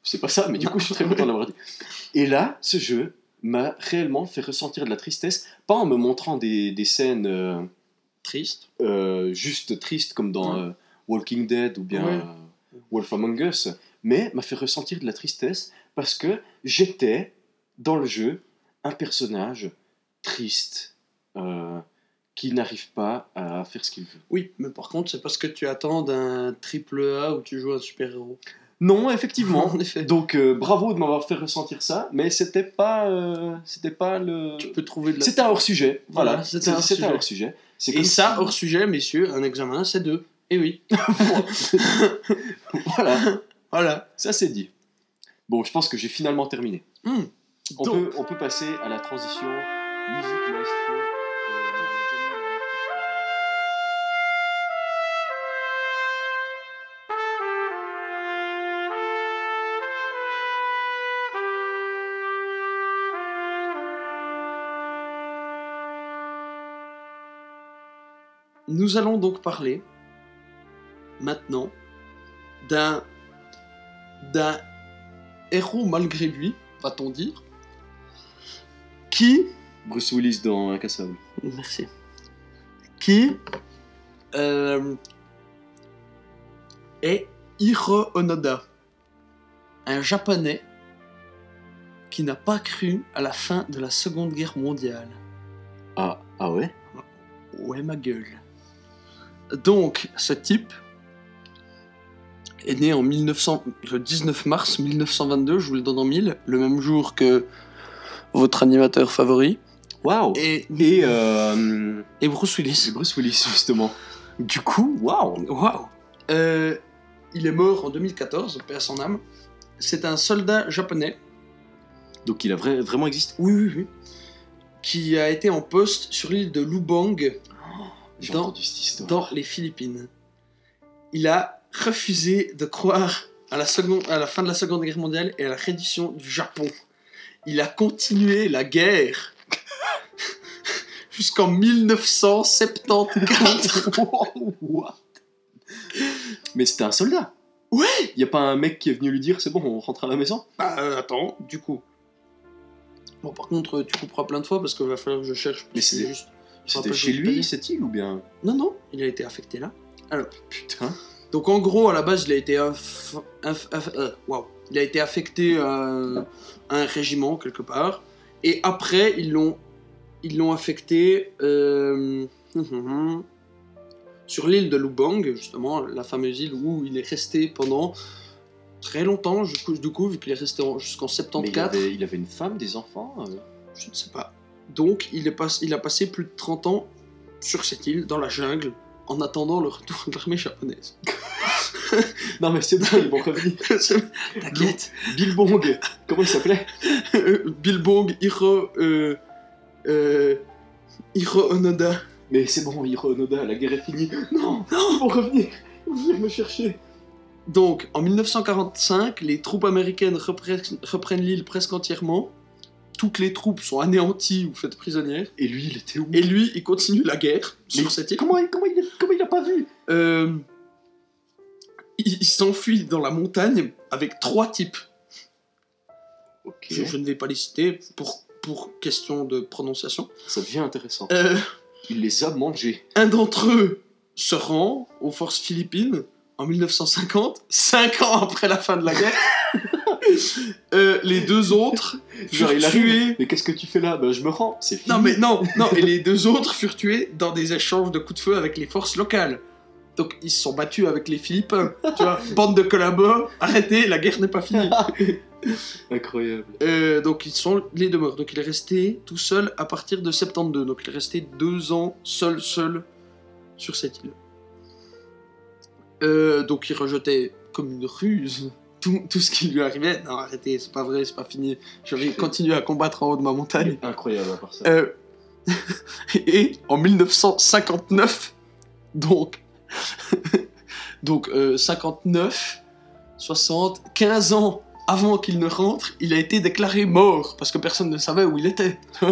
C'est pas ça, mais du coup je suis très content de l'avoir dit. Et là, ce jeu m'a réellement fait ressentir de la tristesse, pas en me montrant des, des scènes euh, Triste. euh, juste tristes comme dans Ouais. euh, Walking Dead ou bien Ouais. Wolf Among Us, mais m'a fait ressentir de la tristesse parce que j'étais dans le jeu un personnage triste euh, qui n'arrive pas à faire ce qu'il veut. Oui, mais par contre, c'est parce que tu attends d'un triple A où tu joues un super-héros. Non, effectivement. En effet. Donc euh, bravo de m'avoir fait ressentir ça, mais c'était pas, euh, c'était pas le. Tu peux trouver de la... C'était un hors sujet. Voilà, Voilà, c'était un hors sujet. C'est Et ça, si- hors sujet, messieurs, un examen, c'est deux. Et oui. voilà, Voilà. ça c'est dit. Bon, je pense que j'ai finalement terminé. Hmm. On, Donc- peut, on peut passer à la transition musique maestro. Nous allons donc parler maintenant d'un d'un héros malgré lui, va-t-on dire, qui Bruce Willis dans Incassable. merci qui euh, est Hiro Onoda, un japonais qui n'a pas cru à la fin de la Seconde Guerre mondiale. Ah, ah ouais? Ouais, ma gueule. Donc, ce type est né en 1900, le 19 mars 1922, je vous le donne en mille, le même jour que votre animateur favori, Waouh et, Et, euh, et Bruce Willis. Bruce Willis, justement. Du coup, waouh Waouh Euh, il est mort en 2014, paix à son âme. C'est un soldat japonais, Donc il a vra- vraiment existé. oui, oui, oui, qui a été en poste sur l'île de Lubang, Dans- les Philippines. Il a refusé de croire à la, seconde, à la fin de la Seconde Guerre mondiale et à la reddition du Japon. Il a continué la guerre jusqu'en 1974. What? Mais c'était un soldat. Ouais. Y a pas un mec qui est venu lui dire c'est bon, on rentre à la maison? Bah, euh, attends, du coup. Bon, par contre, tu couperas plein de fois parce qu'il va falloir que je cherche. Mais c'est- juste. C'était chez lui cette île ou bien Non, non, il a été affecté là. Putain. Donc en gros, à la base, il a été, aff- aff- aff- euh, waouh. il a été affecté à, à un régiment quelque part. Et après, ils l'ont, ils l'ont affecté euh, sur l'île de Lubang, justement, la fameuse île où il est resté pendant très longtemps. Du coup, du coup vu qu'il est resté en- jusqu'en Mais il 74, avait, il avait une femme, des enfants euh? je ne sais pas. Donc, il, est pas, il a passé plus de 30 ans sur cette île, dans la jungle, en attendant le retour de l'armée japonaise. Non mais c'est bon, ils vont revenir. T'inquiète. Bilbong, comment il s'appelait? Bilbong, Hiro, euh, euh, Hiro Onoda. Mais c'est bon, Hiro Onoda, la guerre est finie. Non, non, ils vont revenir. Ils vont me chercher. Donc, en 1945, les troupes américaines reprennent l'île presque entièrement. Toutes les troupes sont anéanties ou faites prisonnières. Et lui, il était où? Et lui, il continue la guerre Mais sur cette île. comment, il- comment, il, comment il a pas vu? Euh, il il s'enfuit dans la montagne avec trois types. Ok, Je, je ne vais pas les citer pour, pour question de prononciation. ça devient intéressant. Euh, Il les a mangés. un d'entre eux se rend aux forces philippines en 1950, cinq ans après la fin de la guerre. Euh, les deux autres furent il tués. Mais qu'est-ce que tu fais là? Bah, je me rends. C'est fini. Non mais non, non, et les deux autres furent tués dans des échanges de coups de feu avec les forces locales. Donc ils se sont battus avec les Philippins. Tu vois, bande de collabos, arrêtez, la guerre n'est pas finie. Incroyable. Euh, donc ils sont les deux morts. Donc il est resté tout seul à partir de 72. Donc il est resté deux ans seul, seul sur cette île. Euh, donc il rejetait comme une ruse tout, tout ce qui lui arrivait. Non arrêtez, c'est pas vrai, c'est pas fini. Je vais continuer à combattre en haut de ma montagne. Incroyable à part ça. Euh, et en 1959, donc, donc euh, 59, 60, 15 ans avant qu'il ne rentre, il a été déclaré mort parce que personne ne savait où il était.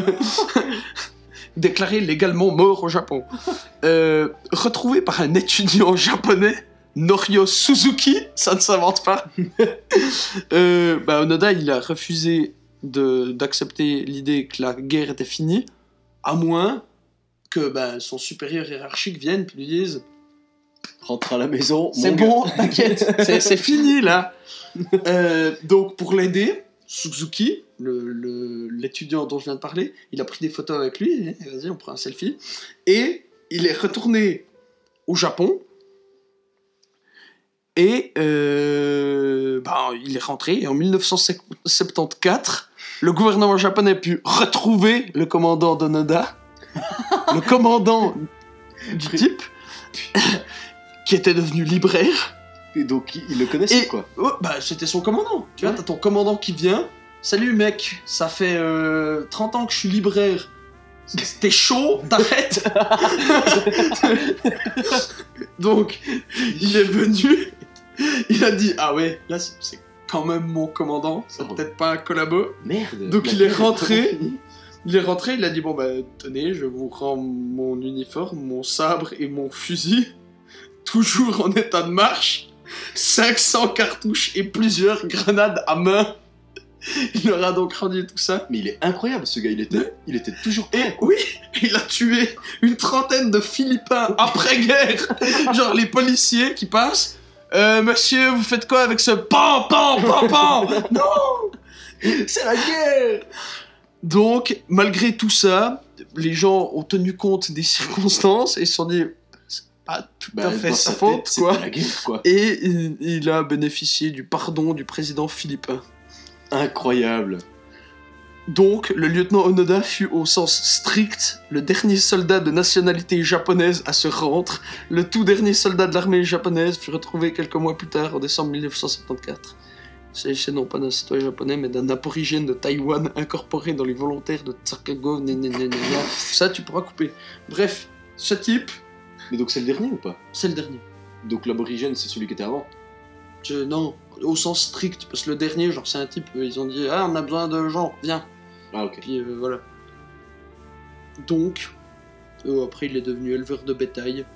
déclaré légalement mort au Japon. Euh, retrouvé par un étudiant japonais. Norio Suzuki, ça ne s'invente pas. euh, bah, Onoda, il a refusé de- d'accepter l'idée que la guerre était finie, à moins que bah, son supérieur hiérarchique vienne puis lui dise Rentre à la maison. C'est mon gars. bon, t'inquiète, c'est fini là. Euh, donc pour l'aider, Suzuki, le- le- l'étudiant dont je viens de parler, il a pris des photos avec lui, et vas-y on prend un selfie, et il est retourné au Japon, et euh, bah, il est rentré, et en 1974, le gouvernement japonais a pu retrouver le commandant d'Onoda, le commandant du type, qui était devenu libraire. Et donc, il, le connaissait, Et- quoi. Oh, bah, c'était son commandant. Tu vois, t'as ton commandant qui vient. Salut mec, ça fait euh, 30 ans que je suis libraire. T'es chaud, t'arrêtes. Donc, il est venu. Il a dit Ah ouais, là c'est- quand même mon commandant, c'est Oh. peut-être pas un collabo. Merde. Donc, il est rentré. Il est rentré, il a dit Bon bah tenez, je vous rends mon uniforme, mon sabre et mon fusil, toujours en état de marche, 500 cartouches et plusieurs grenades à main. Il leur a donc rendu tout ça. Mais il est incroyable, ce gars. Il était, il était toujours Et prêt. oui, il a tué une trentaine de Philippins après-guerre. Genre les policiers qui passent. Euh, monsieur, vous faites quoi avec ce pan, pan, pan, pan Non C'est la guerre Donc, malgré tout ça, les gens ont tenu compte des circonstances et se sont dit, c'est pas tout à fait Bah, sa faute, c'était quoi. la guerre, quoi. Et il, il a bénéficié du pardon du président philippin. Incroyable. Donc, le lieutenant Onoda fut au sens strict le dernier soldat de nationalité japonaise à se rendre. Le tout dernier soldat de l'armée japonaise fut retrouvé quelques mois plus tard, en décembre 1974. Il s'agissait non pas d'un citoyen japonais, mais d'un aborigène de Taïwan incorporé dans les volontaires de gna. Ça, tu pourras couper. Bref, ce type, Mais donc c'est le dernier ou pas? C'est le dernier. Donc l'aborigène, c'est celui qui était avant? Je- non, au sens strict, parce que le dernier, genre, c'est un type, ils ont dit Ah, on a besoin de gens, viens. Ah, ok. Puis euh, voilà. Donc, euh, après, il est devenu éleveur de bétail.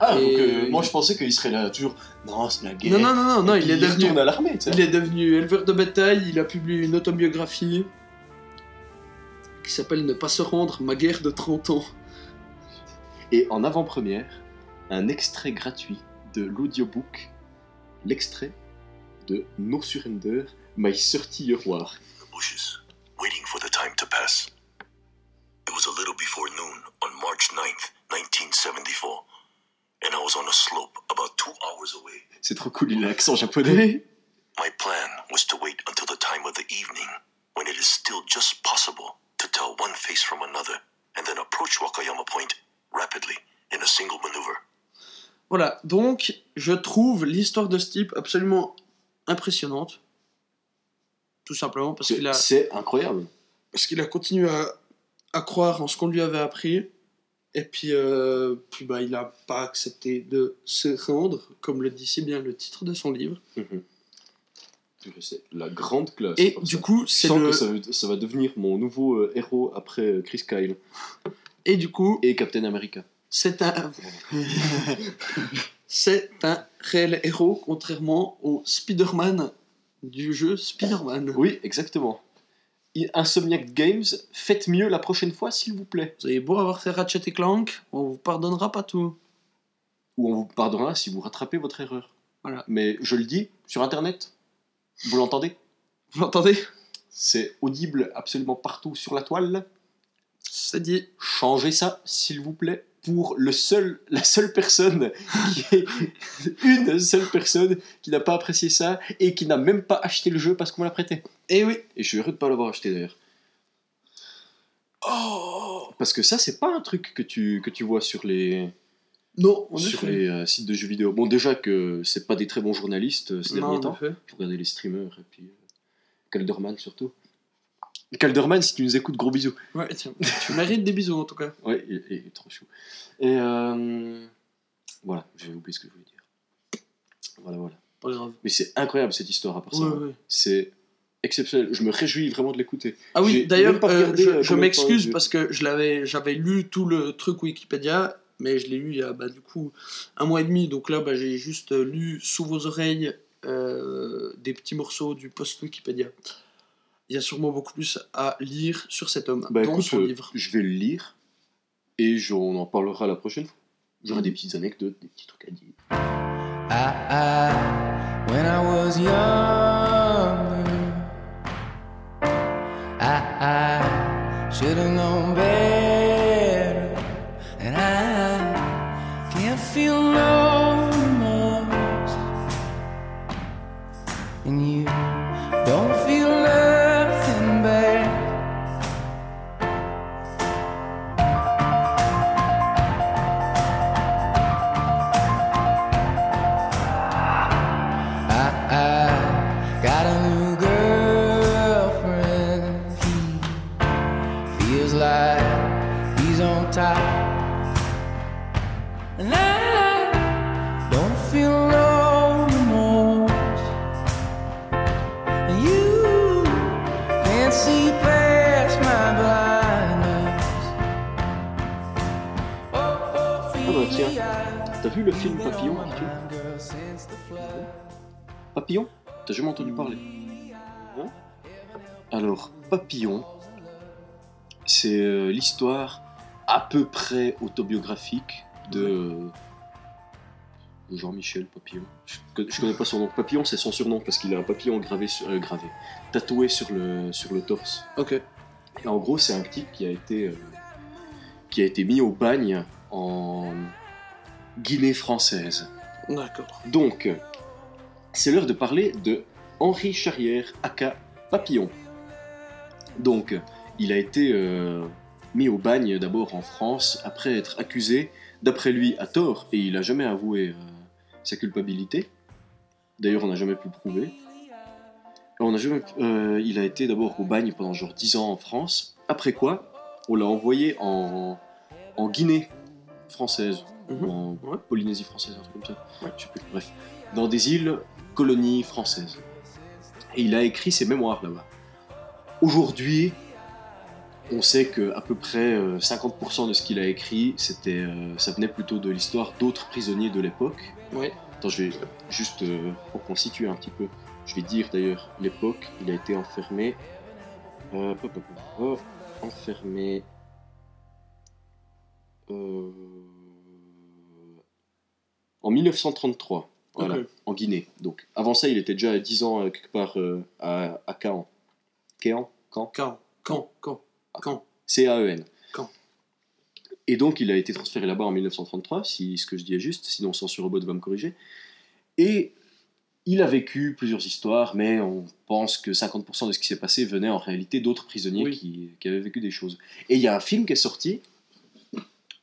Ah, Et- donc euh, moi je pensais qu'il serait là toujours. Non, c'est la guerre. Non, non, non, non, non, il est devenu. à l'armée. Il est devenu éleveur de bétail, il a publié une autobiographie qui s'appelle Ne pas se rendre, ma guerre de 30 ans. Et en avant-première, un extrait gratuit de l'audiobook, l'extrait de No Surrender, My 30 Year War. the bushes, waiting for the time to pass. It was a little before noon on March 9th, 1974, and I was on a slope about two hours away. C'est trop cool, il a l'accent japonais. My plan was to wait until the time of the evening, when it is still just possible to tell one face from another, and then approach Wakayama Point rapidly in a single maneuver. Voilà, donc je trouve l'histoire de ce type absolument impressionnante. Tout simplement parce qu'il a, C'est incroyable. parce qu'il a continué à, à croire en ce qu'on lui avait appris. Et puis, euh, puis bah, il n'a pas accepté de se rendre, comme le dit si bien le titre de son livre. Mhm. C'est la grande classe. Et du ça. coup, c'est sens le... que ça, va- ça va devenir mon nouveau euh, héros après euh, Chris Kyle Et du coup, et Captain America. c'est un... c'est un réel héros, contrairement au Spider-Man du jeu Spider-Man. Oui, exactement. Insomniac Games, faites mieux la prochaine fois, s'il vous plaît. Vous avez beau avoir fait Ratchet et Clank, on vous pardonnera pas tout. Ou on vous pardonnera si vous rattrapez votre erreur. Voilà. Mais je le dis, sur Internet, vous l'entendez? Vous l'entendez? C'est audible absolument partout sur la toile. C'est dit. Changez ça, s'il vous plaît, pour le seul, la seule personne, qui est une seule personne qui n'a pas apprécié ça et qui n'a même pas acheté le jeu parce qu'on me l'a prêté. Eh oui. Et je suis heureux de pas l'avoir acheté d'ailleurs. Oh Parce que ça, c'est pas un truc que tu, que tu vois sur les, Non, sur les euh, sites de jeux vidéo. Bon, déjà que c'est pas des très bons journalistes euh, ces Non, derniers temps. Je regardais les streamers et puis euh, Calderman surtout. Calderman, si tu nous écoutes, gros bisous. Ouais, tiens. tu mérites des bisous en tout cas. Ouais, il, il est trop chou. Et euh, voilà, j'ai oublié ce que je voulais dire. Voilà, voilà. Pas grave. Mais c'est incroyable cette histoire à part ça. Ouais, ouais. C'est exceptionnel. Je me réjouis vraiment de l'écouter. Ah oui, d'ailleurs, euh, je, euh, je m'excuse parce que je l'avais, j'avais lu tout le truc Wikipédia, mais je l'ai lu il y a bah, du coup un mois et demi, donc là bah, j'ai juste lu sous vos oreilles euh, des petits morceaux du post Wikipédia. Il y a sûrement beaucoup plus à lire sur cet homme, Bah dans écoute, son euh, livre. je vais le lire et on en parlera la prochaine fois. J'aurai Mhm. des petites anecdotes, des petits trucs à dire. I, I, when I was younger, I, I should have known better, Papillon T'as jamais entendu parler Hein Alors, Papillon, c'est euh, l'histoire à peu près autobiographique de, de Jean-Michel Papillon. Je, je connais pas son nom. Papillon, c'est son surnom parce qu'il a un papillon gravé, sur, euh, gravé, tatoué sur le, sur le torse. Ok. Et en gros, c'est un type qui a été, euh, qui a été mis au bagne en Guinée française. D'accord. Donc, c'est l'heure de parler de Henri Charrière, aka Papillon. Donc, il a été euh, mis au bagne d'abord en France, après être accusé, d'après lui, à tort, et il n'a jamais avoué euh, sa culpabilité. D'ailleurs, on n'a jamais pu le prouver. On a jamais, euh, il a été d'abord au bagne pendant genre 10 ans en France, après quoi, on l'a envoyé en, en Guinée française, Mhm. ou en Ouais. Polynésie française, un truc comme ça. Ouais. Je sais plus, bref. Dans des îles colonies françaises. Et il a écrit ses mémoires là-bas. Aujourd'hui, on sait que à peu près euh, 50% de ce qu'il a écrit, c'était, euh, ça venait plutôt de l'histoire d'autres prisonniers de l'époque. Ouais. Attends, je vais juste euh, pour qu'on situe un petit peu. Je vais dire d'ailleurs l'époque. Il a été enfermé. euh, hop, hop, hop, hop, enfermé. euh, en 1933. Voilà, en Guinée. Donc, avant ça, il était déjà à 10 ans euh, quelque part euh, à, à Caen. Caen? Caen? Quand Quand Quand Quand C-A-E-N. Caen. Et donc, il a été transféré là-bas en 1933, si ce que je dis est juste, sinon Censure Robot va me corriger. Et il a vécu plusieurs histoires, mais on pense que 50% de ce qui s'est passé venait en réalité d'autres prisonniers Oui. qui, qui avaient vécu des choses. Et il y a un film qui est sorti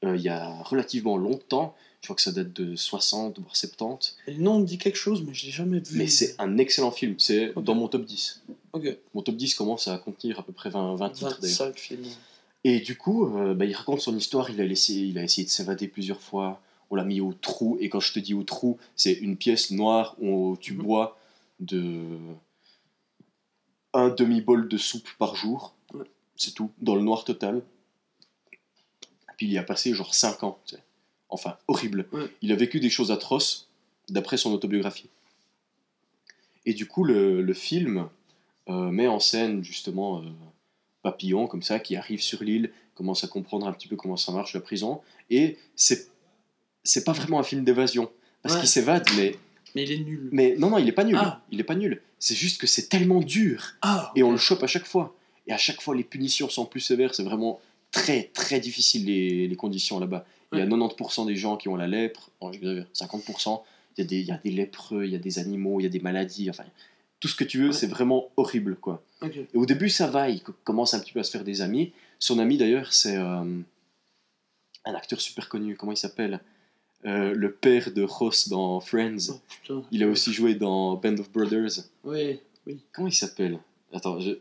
euh, il y a relativement longtemps, je crois que ça date de 60 voire 70, Et le nom me dit quelque chose, mais je l'ai jamais vu. mais c'est un excellent film, c'est dans mon top 10. Ok. Mon top 10 commence à contenir à peu près 20, 20 titres d'ailleurs. 25 films. Et du coup, euh, bah, il raconte son histoire. Il a, laissé, il a essayé de s'évader plusieurs fois. On l'a mis au trou. Et quand je te dis au trou, c'est une pièce noire où tu Mhm. bois de un demi-bol de soupe par jour. Ouais. C'est tout, dans le noir total. Puis il y a passé genre 5 ans. tu sais. Enfin, horrible. Ouais. Il a vécu des choses atroces, d'après son autobiographie. Et du coup, le, le film euh, met en scène justement euh, Papillon, comme ça, qui arrive sur l'île, commence à comprendre un petit peu comment ça marche la prison. Et c'est c'est pas vraiment un film d'évasion. Parce Ouais. qu'il s'évade, mais, Mais il est nul. mais non, non, il est pas nul. Ah. Il est pas nul. C'est juste que c'est tellement dur. Ah Et on le chope à chaque fois. Et à chaque fois, les punitions sont plus sévères. C'est vraiment très, très difficile les, les conditions là-bas. Il y a 90% des gens qui ont la lèpre. Oh, j'exagère, 50%. Il y, a des, il y a des lépreux, il y a des animaux, il y a des maladies. Enfin, tout ce que tu veux, Ouais. c'est vraiment horrible, quoi. Et au début, ça va. Il co- commence un petit peu à se faire des amis. Son ami, d'ailleurs, c'est euh, un acteur super connu. Comment il s'appelle? Euh, Le père de Ross dans Friends. Oh. Il a aussi joué dans Band of Brothers. Oui, oui. Comment il s'appelle? Attends, je,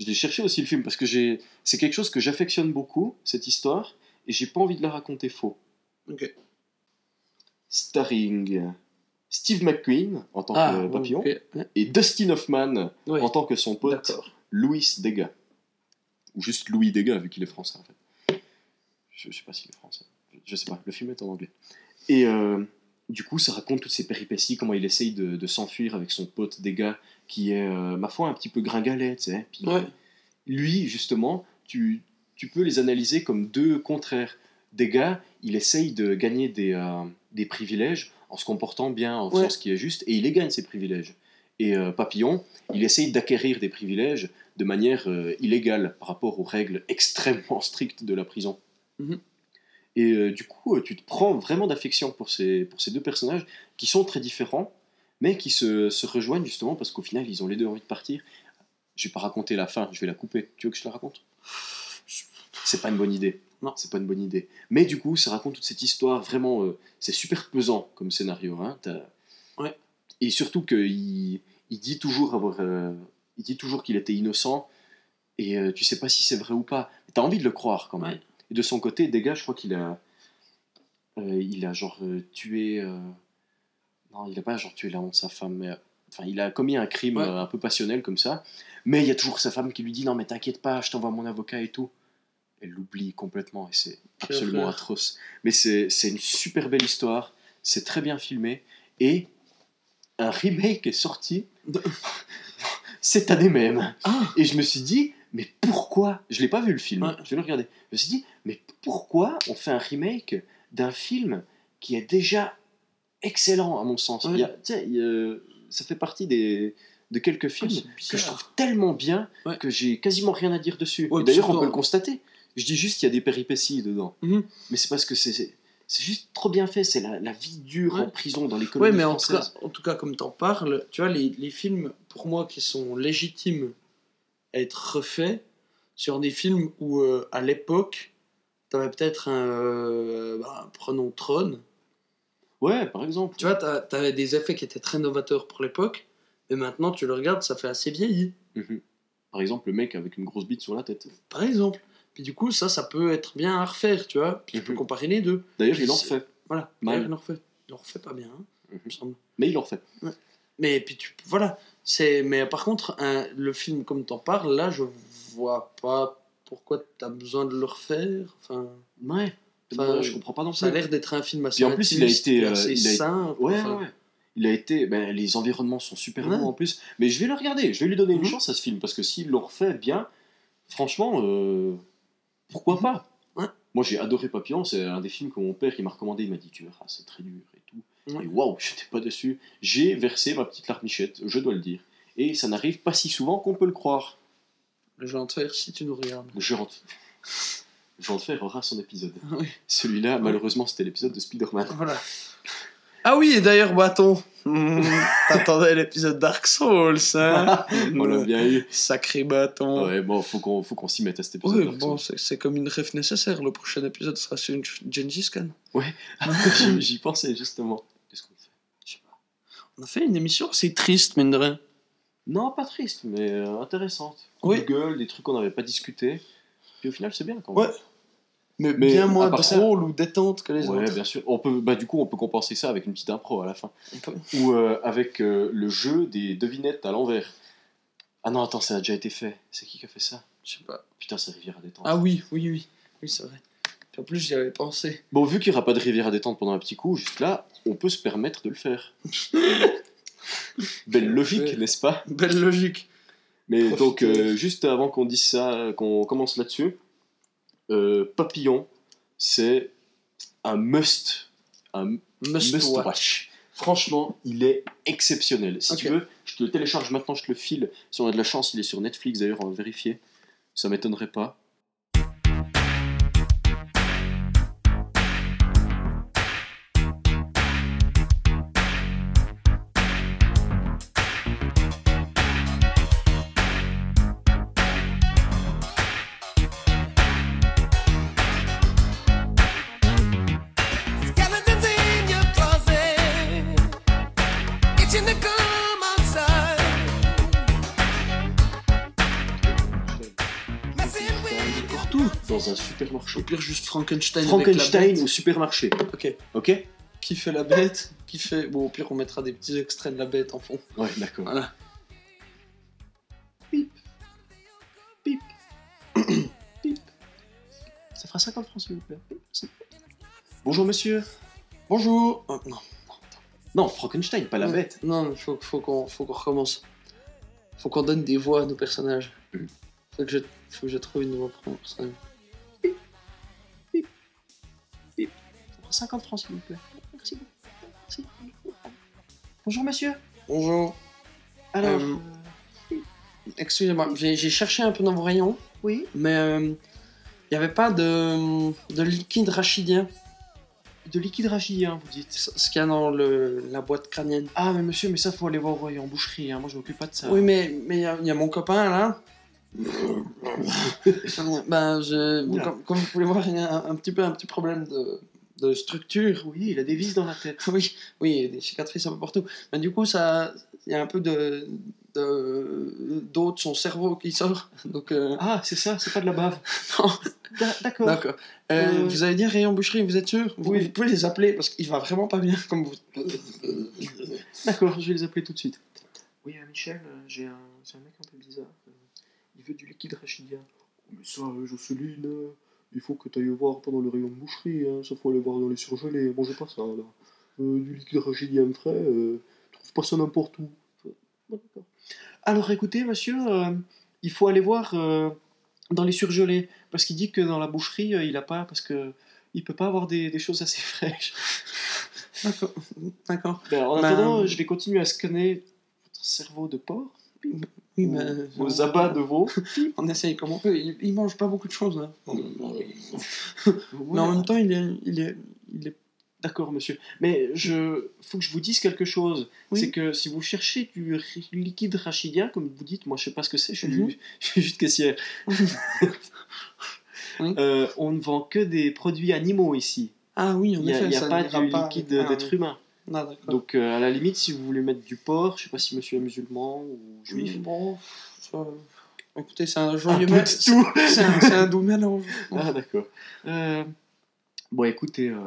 je l'ai cherché aussi le film parce que j'ai, c'est quelque chose que j'affectionne beaucoup cette histoire et j'ai pas envie de la raconter faux. Ok. Starring Steve McQueen en tant Ah, que papillon ok. Ouais. et Dustin Hoffman en tant que son pote. Louis Degas ou juste Louis Degas vu qu'il est français en fait. Je, je sais pas s'il est français. Je, sais pas. Le film est en anglais. Et euh, du coup, ça raconte toutes ces péripéties, comment il essaye de, de s'enfuir avec son pote Degas qui est, euh, ma foi, un petit peu gringalet, tu sais. Puis, Ouais. lui, justement, tu, tu peux les analyser comme deux contraires. Des gars, il essaye de gagner des, euh, des privilèges en se comportant bien, en faisant Ouais. ce qui est juste, et il les gagne, ces privilèges. Et euh, Papillon, il essaye d'acquérir des privilèges de manière euh, illégale par rapport aux règles extrêmement strictes de la prison. Mhm. Et euh, du coup, tu te prends vraiment d'affection pour ces, pour ces deux personnages qui sont très différents, mais qui se, se rejoignent justement parce qu'au final, ils ont les deux envie de partir. Je vais pas raconter la fin, je vais la couper. Tu veux que je la raconte? C'est pas une bonne idée. Non. C'est pas une bonne idée. Mais du coup, ça raconte toute cette histoire. Vraiment, euh, c'est super pesant comme scénario. Hein. Ouais. Et surtout qu'il il dit toujours avoir, euh, il dit toujours qu'il était innocent. Et euh, tu sais pas si c'est vrai ou pas. Mais t'as envie de le croire quand même. Ouais. Et de son côté, des gars, je crois qu'il a, il a genre tué. Non, il a pas genre tué la honte de sa femme, mais enfin, il a commis un crime Ouais. un peu passionnel comme ça. Mais il y a toujours sa femme qui lui dit non mais t'inquiète pas, je t'envoie mon avocat et tout. Elle l'oublie complètement et c'est absolument atroce. Mais c'est une super belle histoire, c'est très bien filmé et un remake est sorti cette année même. Ah Et je me suis dit, mais pourquoi? Je l'ai pas vu le film, Ouais. je vais le regarder. Je me suis dit, mais pourquoi on fait un remake d'un film qui est déjà excellent à mon sens? Ouais. Il y a- tu sais, il y a- Ça fait partie des, de quelques films Ah, c'est que je trouve tellement bien Ouais. que j'ai quasiment rien à dire dessus. Ouais, D'ailleurs, on peut le constater. Je dis juste qu'il y a des péripéties dedans. Mhm. Mais c'est parce que c'est- juste trop bien fait. C'est la, la vie dure Ouais. en prison dans les Ouais, colonies mais en tout, cas, en tout cas, comme t'en parles, tu vois, les, les films, pour moi, qui sont légitimes à être refaits, sur des films où, euh, à l'époque, t'avais peut-être un. euh, bah, prenons Tron. Ouais, par exemple. Tu vois, t'a- t'avais des effets qui étaient très novateurs pour l'époque, mais maintenant, tu le regardes, ça fait assez vieilli, Mhm. Par exemple, le mec avec une grosse bite sur la tête. par exemple. Puis du coup, ça, ça peut être bien à refaire, tu vois. Puis tu peux Mhm. comparer les deux. D'ailleurs, il en refait. Voilà, il en refait. Il en refait pas bien, hein, il me semble. Mais il en refait. Mais puis tu voilà, mais par contre le film comme t'en parles là, je vois pas pourquoi t'as besoin de le refaire. Enfin, Ouais. Enfin, je comprends pas non ça a plus. l'air d'être un film assez Puis en plus, il a été, et euh, assez il a simple. Ouais, enfin. ouais. Il a été. Ben, les environnements sont super Ouais. beaux en plus. Mais je vais le regarder. Je vais lui donner une Mhm. chance à ce film. Parce que s'il le refait bien, franchement, euh, pourquoi pas Ouais. Moi, j'ai adoré Papillon. C'est un des films que mon père m'a recommandé. Il m'a dit Tu verras, c'est très dur et tout. Ouais. Et waouh, j'étais pas dessus. J'ai versé ma petite larmichette, je dois le dire. Et ça n'arrive pas si souvent qu'on peut le croire. Le genre de faire si tu nous regardes. Rentre faire aura son épisode. Oui. Celui-là, malheureusement, c'était l'épisode de Spider-Man. Voilà. Ah oui, et d'ailleurs, bâton. Hmm, T'attendais l'épisode Dark Souls, hein On l'a bien eu. Sacré bâton. Ouais, bon, faut qu'on faut qu'on s'y mette à cet épisode. Dark bon, c'est c'est comme une ref nécessaire. Le prochain épisode sera sur une Gengis Khan. J'y- J'y pensais justement. Qu'est-ce qu'on fait? Je sais pas. On a fait une émission assez triste, mine de rien. Non, pas triste, mais euh, intéressante. Oui. Google, des trucs qu'on n'avait pas discuté. Puis au final, c'est bien quand même. Ouais. Mais, Mais bien moins part ça- drôle ou détente que les Ouais, autres. bien sûr. On peut, bah, du coup, on peut compenser ça avec une petite impro à la fin. Ou euh, avec euh, le jeu des devinettes à l'envers. Ah non, attends, ça a déjà été fait. C'est qui qui a fait ça? Je sais pas. Putain, c'est Rivière à détente. Ah oui, oui, oui. Oui, c'est vrai. Puis en plus, j'y avais pensé. Bon, vu qu'il n'y aura pas de rivière à détente pendant un petit coup, juste là, on peut se permettre de le faire. Belle logique, Ouais. n'est-ce pas? Belle logique. Mais donc, euh, juste avant qu'on dise ça, qu'on commence là-dessus, euh, Papillon, c'est un must. Un Must, must watch. watch. Franchement, il est exceptionnel. Si tu veux, je te le télécharge maintenant, je te le file. Si on a de la chance, il est sur Netflix d'ailleurs, on va vérifier. Ça m'étonnerait pas. Frankenstein. Frankenstein Avec la au supermarché. Ok. Ok Qui fait la bête Qui fait. Bon, au pire, on mettra des petits extraits de la bête en fond. Ouais, d'accord. Voilà. Ça fera 50 francs, s'il vous plaît. Bonjour, monsieur. Bonjour. Oh, non. Non, Frankenstein, pas la bête. Non, il faut, faut qu'on faut qu'on recommence. Faut qu'on donne des voix à nos personnages. Mhm. Faut que je, faut que je trouve une voix pour mon personnage. 50 francs, s'il vous plaît. Merci beaucoup. Merci. Bonjour, monsieur. Bonjour. Alors, Euh, Excusez-moi, j'ai cherché un peu dans vos rayons, oui mais il n'y avait pas de, de liquide rachidien, De liquide rachidien, vous dites. ce qu'il y a dans le, la boîte crânienne. Ah, mais monsieur, mais ça, faut aller voir en boucherie. Hein. Moi, je m'occupe pas de ça. Oui, mais mais il y, a- il y a mon copain là. ben, je, comme, comme vous pouvez voir, il y a un, un petit peu un petit problème de, de structure. Oui, il a des vis dans la tête. Oui, oui, il y a des cicatrices un peu partout. Mais du coup, ça, il y a un peu de de son cerveau qui sort. Donc, euh, Ah, c'est ça, c'est pas de la bave. D'accord. d'accord. Euh, Euh, Vous avez dit rayon boucherie, vous êtes sûr? Vous, oui. vous pouvez les appeler parce qu'il va vraiment pas bien comme vous. D'accord, je vais les appeler tout de suite. Oui, euh, Michel, j'ai un, c'est un mec un peu bizarre. il veut du liquide rachidien. Mais ça, euh, Jocelyne, euh, il faut que tu ailles voir pendant le rayon de boucherie. Hein, ça, faut aller voir dans les surgelés. Mangez pas ça, là. Euh, du liquide rachidien frais, euh, trouve pas ça n'importe où. Alors écoutez, monsieur, euh, il faut aller voir euh, dans les surgelés. Parce qu'il dit que dans la boucherie, il a pas. Parce que. Il peut pas avoir des, des choses assez fraîches. D'accord. D'accord. Ben, en Ben- attendant, je vais continuer à scanner votre cerveau de porc, Oui, ou mais vos abats de veau. on essaye comme on peut. Il, il mange pas beaucoup de choses. Là. Mais en même temps, il est, il est, il est D'accord, monsieur. Mais je faut que je vous dise quelque chose. Oui. C'est que si vous cherchez du liquide rachidien, comme vous dites, moi je sais pas ce que c'est, je, suis- Mhm. je suis juste caissière. Oui. Euh, on ne vend que des produits animaux ici. Ah oui, en Il n'y a, effet, il y a ça pas du pas liquide Ah, d'être oui. humain. Ah. Donc euh, à la limite, si vous voulez mettre du porc, je sais pas si monsieur est musulman ou juif. Bon, ça- Écoutez, c'est un peu mé- de tout. C'est un, un doux mélange. Ah d'accord. Euh, Bon écoutez, euh,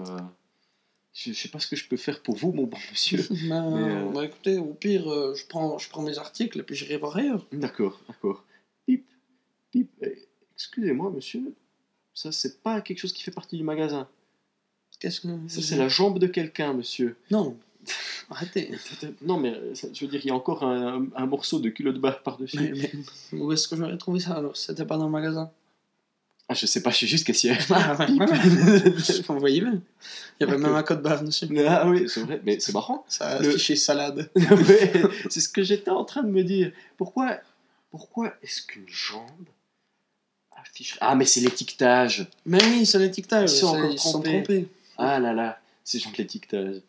je, je sais pas ce que je peux faire pour vous, mon bon monsieur. Bah, Mais, bah, écoutez, au pire, je, prends, je prends mes articles et puis j'irai voir ailleurs. D'accord, d'accord. Pip, pip. Eh, Excusez-moi, monsieur. Ça, c'est pas quelque chose qui fait partie du magasin. Qu'est-ce que. Ça, c'est la jambe de quelqu'un, monsieur. Non. Arrêtez. Non, mais euh, je veux dire, il y a encore un, un morceau de culotte barre par-dessus. Mais, mais où est-ce que j'aurais trouvé ça alors? C'était pas dans le magasin? Ah, je sais pas, je suis juste caissière. Ah, ouais. Vous voyez bien. Il y avait Ok. même un code barre dessus. Ah oui, c'est vrai, mais c'est marrant. Ça a Le- affiché salade. C'est ce que j'étais en train de me dire. Pourquoi, pourquoi est-ce qu'une jambe affiche... Ah, mais c'est l'étiquetage. Mais oui, c'est l'étiquetage. Ils sont Ils sont trompés. Ah là là, c'est genre l'étiquetage.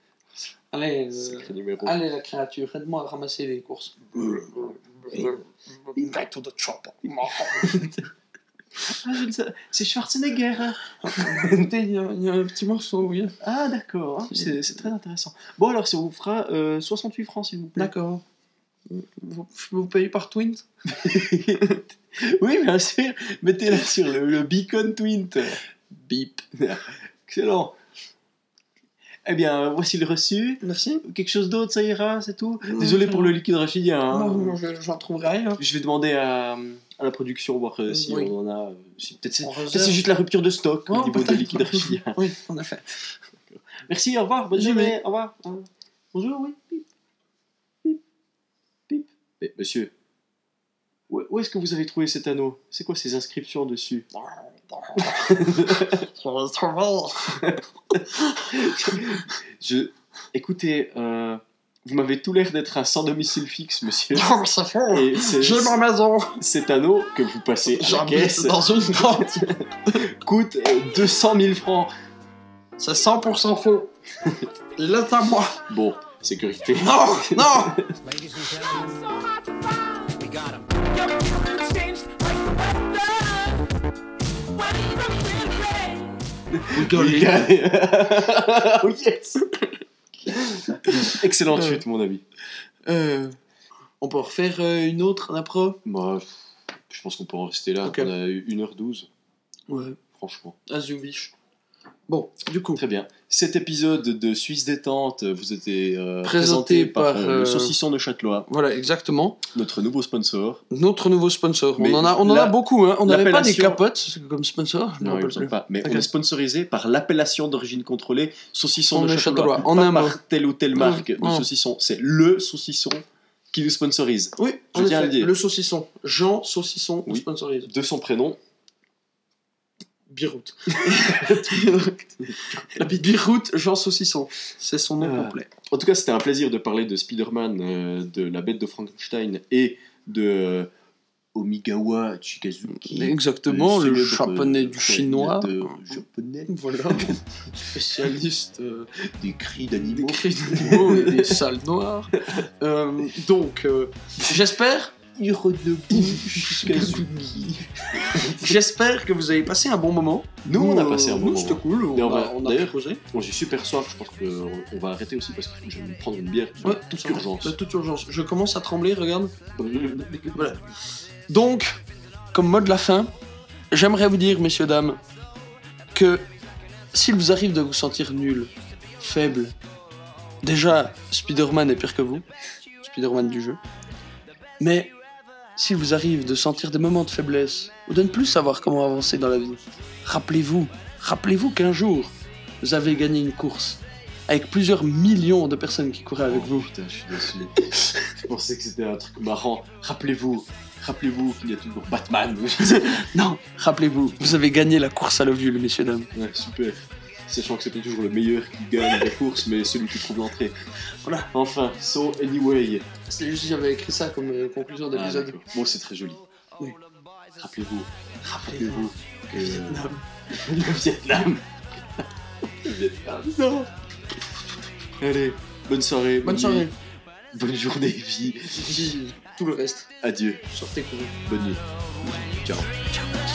Allez, euh, allez la créature, aide-moi à ramasser les courses. Back to the chopper. Ah, je ne sais- C'est Schwarzenegger. hein. Écoutez, il y, a il y a un petit morceau, oui. Ah, d'accord. hein, C'est très intéressant. Bon, alors, ça vous fera euh, 68 francs, s'il vous plaît. D'accord. Vous, je peux vous payer par Twint? Oui, bien sûr. Mettez-la sur le, le beacon twint. Bip. Excellent. Eh bien, voici le reçu. Merci. Quelque chose d'autre, ça ira, c'est tout Désolé pour le liquide rachidien. hein. Non, non, je- j'en trouverai rien. Je vais demander à, à la production, voir euh, si Oui. on en a. euh, si Peut-être c'est On juste la rupture de stock Oh, au niveau de liquide rachidien. Oui, en effet. Merci, au revoir, bonne journée, au revoir. Revoir. Bonjour, oui. Pip. Pip. Pip. Eh, monsieur, où, où est-ce que vous avez trouvé cet anneau? C'est quoi ces inscriptions dessus? Je... Écoutez, euh, vous m'avez tout l'air d'être un sans domicile fixe, monsieur. Non, c'est faux. J'ai ma maison. cet anneau que vous passez à la caisse dans une grotte. coûte euh, 200 000 francs. C'est 100% faux. Il est à moi. Bon, sécurité. Non, non. Oh yes Excellente Euh. chute, mon ami. Euh, on peut refaire euh, une autre, un pro? Bah, je pense qu'on peut en rester là. Ok. On a eu 1h12, Ouais. franchement. You wish. Bon, du coup. Très bien. Cet épisode de Suisse Détente vous était euh, Présenté présenté par, par, euh, euh, le saucisson de Châtelois, Voilà, exactement. notre nouveau sponsor. Notre nouveau sponsor. Mais on en a, on en a beaucoup. Hein. On n'avait pas des capotes comme sponsor. je Non, il rappelle me semble plus. pas. Mais on est sponsorisé par l'appellation d'origine contrôlée saucisson On de Châtelois. Châtelois, en mot. par telle ou telle marque Non. de saucisson. C'est le saucisson qui nous sponsorise. Oui, Je en tiens à le dire. le saucisson. Jean Saucisson Oui. sponsorise. De son prénom, Biroute. La Biroute Jean Saucisson. C'est son nom Ah. complet. En tout cas, c'était un plaisir de parler de Spider-Man, euh, de la bête de Frankenstein et de euh, Omigawa Chikazuki. Exactement, le célèbre, japonais du euh, chinois. réalisateur japonais Voilà. Spécialiste euh, des cris des d'animaux. cris d'animaux et des salles noires. Euh, donc, euh, j'espère. Hironobu. J'espère que vous avez passé un bon moment. Nous, on a passé un bon nous, moment. C'était cool. On, Mais on a, va- on a j'ai super soif, je pense qu'on on va arrêter aussi parce que je vais me prendre une bière Ouais, toute ça urgence. Toute urgence. Je commence à trembler, regarde. Voilà. Donc, comme mot de la fin, j'aimerais vous dire, messieurs, dames, que s'il vous arrive de vous sentir nul, faible, déjà, Spider-Man est pire que vous, Spider-Man du jeu, mais s'il vous arrive de sentir des moments de faiblesse, ou de ne plus savoir comment avancer dans la vie, rappelez-vous, rappelez-vous qu'un jour, vous avez gagné une course, avec plusieurs millions de personnes qui couraient avec Oh, vous. Putain, je suis déçu. je pensais que c'était un truc marrant. Rappelez-vous, rappelez-vous qu'il y a toujours Batman. Non, rappelez-vous, vous avez gagné la course à l'ovule, messieurs, dames. ouais, super. Sachant que c'est pas toujours le meilleur qui gagne la course, mais celui qui trouve l'entrée. Voilà. Enfin, so anyway. C'est juste j'avais écrit ça comme euh, conclusion Ah, d'épisode. d'accord. bon, c'est très joli. Oui. Rappelez-vous, rappelez-vous que Vietnam. le Vietnam. le Vietnam. Non. Allez, bonne soirée. Bonne nuit, soirée. Bonne journée, vie. Tout le reste. Adieu. Sortez courir. Bonne nuit. Ciao. falling